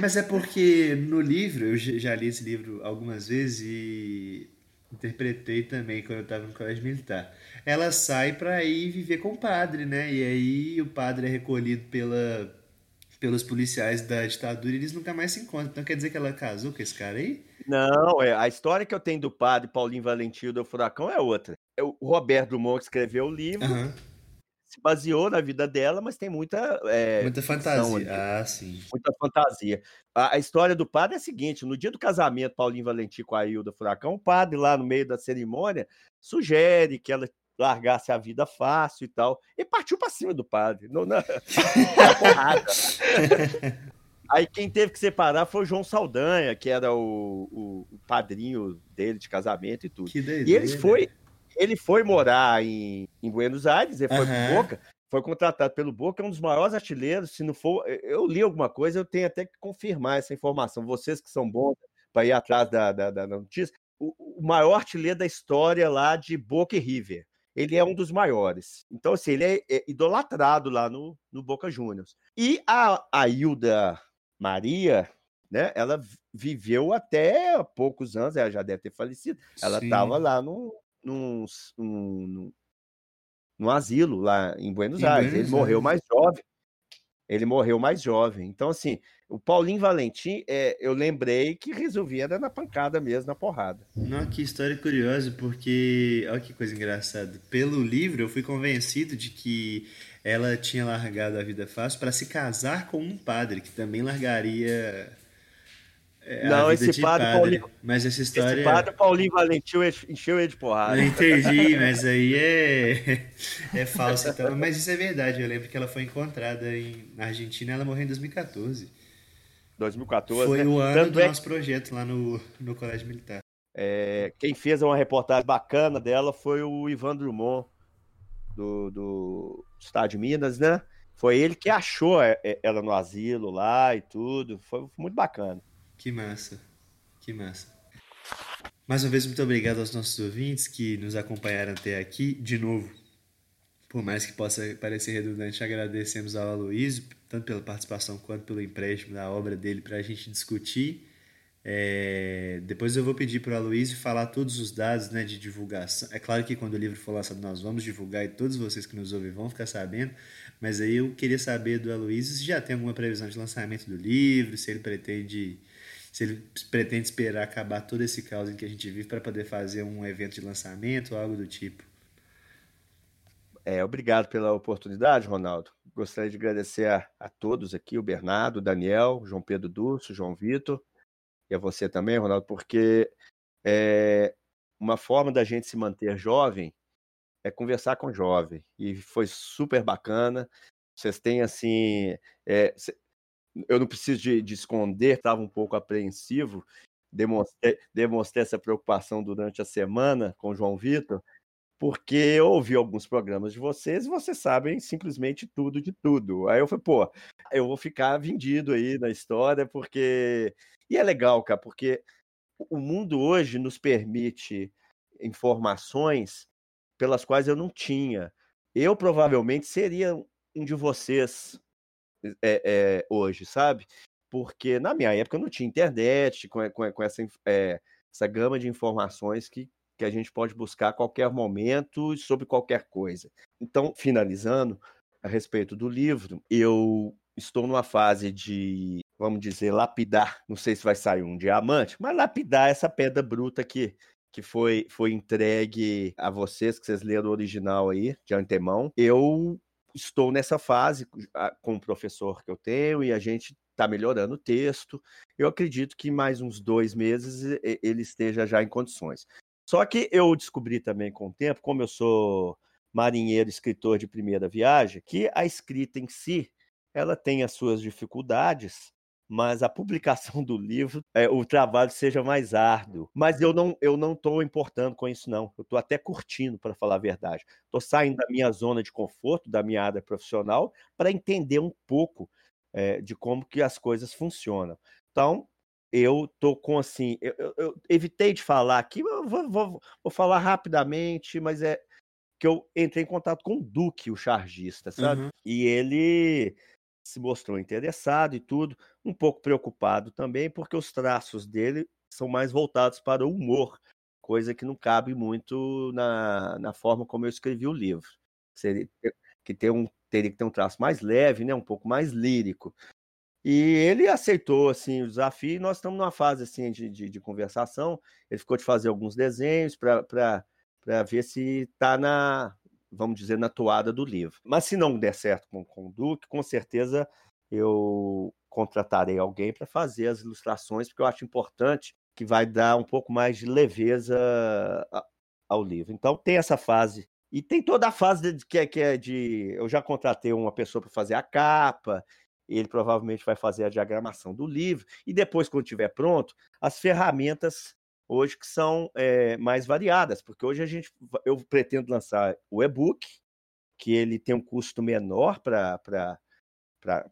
mas é porque no livro, eu já li esse livro algumas vezes e interpretei também quando eu estava no colégio militar. Ela sai para ir viver com o padre, né? E aí o padre é recolhido pela, pelos policiais da ditadura e eles nunca mais se encontram. Então quer dizer que ela casou com esse cara aí? Não, é, a história que eu tenho do padre Paulinho Valentim do Furacão é outra. o Roberto que escreveu o livro, Aham. se baseou na vida dela, mas tem muita. é, Muita fantasia. Ah, sim. muita fantasia. A, a história do padre é a seguinte: no dia do casamento, Paulinho Valentim com a Hilda Furacão, o padre, lá no meio da cerimônia, sugere que ela largasse a vida fácil e tal. E partiu para cima do padre, não, na, na porrada. Aí quem teve que separar foi o João Saldanha, que era o, o- o padrinho dele de casamento e tudo. Que doideira. E ele foi, ele foi morar em, em Buenos Aires, ele foi Aham. pro Boca, foi contratado pelo Boca, é um dos maiores artilheiros, se não for, eu li alguma coisa, eu tenho até que confirmar essa informação. Vocês que são bons para ir atrás da, da, da notícia, o, o maior artilheiro da história lá de Boca e River. Ele é um dos maiores. Então, assim, ele é, é idolatrado lá no, no Boca Juniors. E a, a Hilda Maria, né, ela vi- viveu até poucos anos, ela já deve ter falecido, ela estava lá num, num, num, num, asilo lá em Buenos Aires. Ele morreu mais jovem. Ele morreu mais jovem. Então, assim, o Paulinho Valentim, é, eu lembrei que resolvia era na pancada mesmo, na porrada. Não, que história curiosa, porque. Olha que coisa engraçada. Pelo livro, eu fui convencido de que ela tinha largado a vida fácil para se casar com um padre, que também largaria. É, Não, esse de padre Paulinho- Mas essa história. Esse padre Paulinho Valentim encheu ele de porrada. Eu entendi, mas aí é, é falso. Então. Mas isso é verdade. Eu lembro que ela foi encontrada em, na Argentina ela morreu em 2014. 2014, Foi né? o ano Tanto do é nosso projeto lá no, no Colégio Militar. É, quem fez uma reportagem bacana dela foi o Ivan Drummond, do, do Estado de Minas, né? Foi ele que achou é, é, ela no asilo lá e tudo. Foi muito bacana. Que massa. Que massa. Mais uma vez, muito obrigado aos nossos ouvintes que nos acompanharam até aqui. De novo, por mais que possa parecer redundante, agradecemos ao Aloysio, tanto pela participação quanto pelo empréstimo da obra dele para a gente discutir. É, depois eu vou pedir para o Aloysio falar todos os dados né, de divulgação. É claro que quando o livro for lançado nós vamos divulgar e todos vocês que nos ouvem vão ficar sabendo, mas aí eu queria saber do Aloysio se já tem alguma previsão de lançamento do livro, se ele pretende se ele pretende esperar acabar todo esse caos em que a gente vive para poder fazer um evento de lançamento ou algo do tipo. É, obrigado pela oportunidade, Ronaldo. Gostaria de agradecer a, a todos aqui, o Bernardo, o Daniel, João Pedro Dulce, o João Vitor, e a você também, Ronaldo, porque é, uma forma da gente se manter jovem é conversar com jovem. E foi super bacana. Vocês têm, assim. é, eu não preciso de, de esconder, estava um pouco apreensivo, demonstrei, demonstrei essa preocupação durante a semana com o João Vitor, porque eu ouvi alguns programas de vocês e vocês sabem simplesmente tudo de tudo. Aí eu falei, pô, eu vou ficar vendido aí na história, porque. E é legal, cara, porque o mundo hoje nos permite informações pelas quais eu não tinha. Eu provavelmente seria um de vocês é, é, hoje, sabe? Porque na minha época eu não tinha internet com, com, com essa, é, essa gama de informações que, que a gente pode buscar a qualquer momento sobre qualquer coisa. Então, finalizando, a respeito do livro, eu estou numa fase de, vamos dizer, lapidar. Não sei se vai sair um diamante, mas lapidar essa pedra bruta que, que foi, foi entregue a vocês, que vocês leram o original aí, de antemão. Eu estou nessa fase com o professor que eu tenho e a gente está melhorando o texto. Eu acredito que mais uns dois meses ele esteja já em condições. Só que eu descobri também com o tempo, como eu sou marinheiro, escritor de primeira viagem, que a escrita em si, ela tem as suas dificuldades, mas a publicação do livro, é, o trabalho seja mais árduo. Mas eu não eu não estou importando com isso não. Eu estou até curtindo, para falar a verdade. Estou saindo da minha zona de conforto, da minha área profissional, para entender um pouco é, de como que as coisas funcionam. Então eu tô com assim, eu, eu- eu evitei de falar aqui, vou, vou- vou falar rapidamente, mas é que eu entrei em contato com o Duque, o chargista, sabe? Uhum. E ele se mostrou interessado e tudo, um pouco preocupado também, porque os traços dele são mais voltados para o humor, coisa que não cabe muito na, na forma como eu escrevi o livro. Seria, que um, teria que ter um traço mais leve, né, um pouco mais lírico. E ele aceitou assim o desafio. Nós estamos numa fase assim de, de, de conversação. Ele ficou de fazer alguns desenhos para ver se está na, vamos dizer, na toada do livro. Mas se não der certo com, com o Duque, com certeza eu contratarei alguém para fazer as ilustrações, porque eu acho importante que vai dar um pouco mais de leveza ao livro. Então tem essa fase e tem toda a fase de, que, é, que é de. Eu já contratei uma pessoa para fazer a capa, ele provavelmente vai fazer a diagramação do livro, e depois, quando estiver pronto, as ferramentas hoje que são é, mais variadas, porque hoje a gente eu pretendo lançar o e-book, que ele tem um custo menor para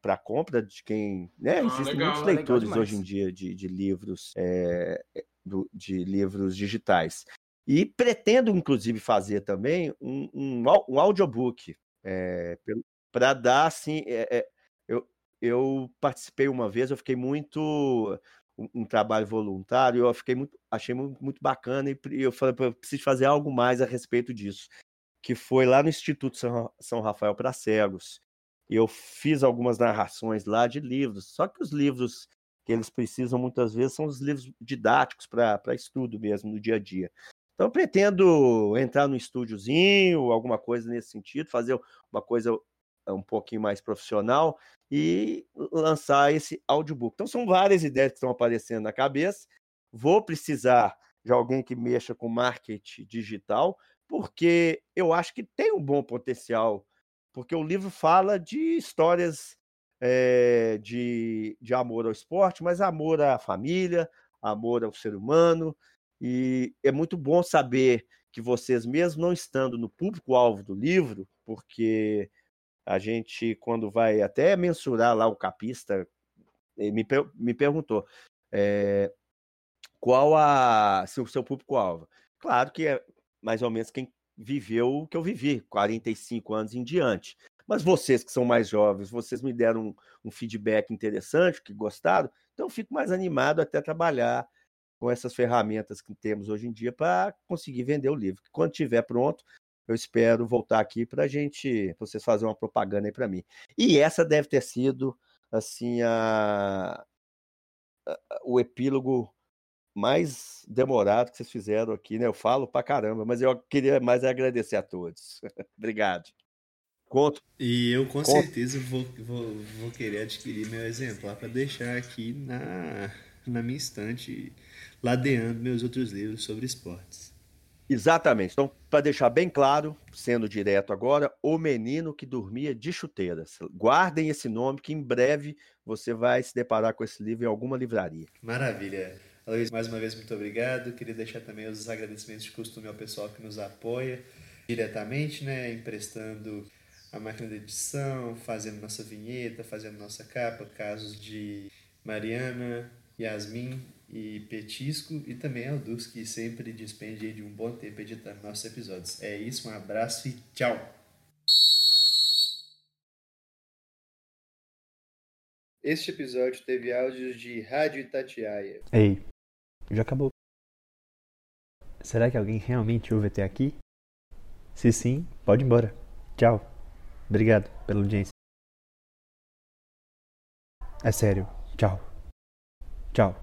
para compra de quem. Né? Ah, Existem legal, muitos leitores hoje em dia de, de livros é, do, de livros digitais. E pretendo, inclusive, fazer também um, um, um audiobook é, eh, para dar assim. Eu, eu participei uma vez, eu fiquei muito. Um, trabalho voluntário, eu fiquei muito, achei muito, muito bacana e eu falei, eu preciso fazer algo mais a respeito disso, que foi lá no Instituto São, São Rafael para Cegos. Eu fiz algumas narrações lá de livros, só que os livros que eles precisam muitas vezes são os livros didáticos para estudo mesmo no dia a dia. Então, pretendo entrar no estúdiozinho, alguma coisa nesse sentido, fazer uma coisa um pouquinho mais profissional e lançar esse audiobook. Então, são várias ideias que estão aparecendo na cabeça. Vou precisar de alguém que mexa com marketing digital, porque eu acho que tem um bom potencial, porque o livro fala de histórias é, de, de amor ao esporte, mas amor à família, amor ao ser humano, e é muito bom saber que vocês, mesmo não estando no público-alvo do livro, porque a gente, quando vai até mensurar lá o capista, me, me perguntou é, qual a seu, seu público-alvo. Claro que é mais ou menos quem viveu o que eu vivi, 45 anos em diante. Mas vocês que são mais jovens, vocês me deram um, um feedback interessante, que gostaram, então fico mais animado até trabalhar com essas ferramentas que temos hoje em dia para conseguir vender o livro. Quando estiver pronto, eu espero voltar aqui para a gente, pra vocês fazerem uma propaganda aí para mim. E essa deve ter sido assim a, a, o epílogo mais demorado que vocês fizeram aqui, né? Eu falo para caramba, mas eu queria mais agradecer a todos. Obrigado. Conto. E eu com Conto. certeza vou, vou, vou querer adquirir meu exemplar para deixar aqui na, na minha estante ladeando meus outros livros sobre esportes. Exatamente. Então, para deixar bem claro, sendo direto agora, O Menino que Dormia de Chuteiras. Guardem esse nome que em breve você vai se deparar com esse livro em alguma livraria. Maravilha. Luiz, mais uma vez, muito obrigado. Queria deixar também os agradecimentos de costume ao pessoal que nos apoia diretamente, né, emprestando a máquina de edição, fazendo nossa vinheta, fazendo nossa capa, casos de Mariana, Yasmin e Petisco e também ao Dus, que sempre despende de um bom tempo editando nossos episódios. É isso, um abraço e tchau! Este episódio teve áudios de Rádio Itatiaia. Ei, já acabou. Será que alguém realmente ouve até aqui? Se sim, pode ir embora. Tchau. Obrigado pela audiência. É sério. Tchau. Tchau.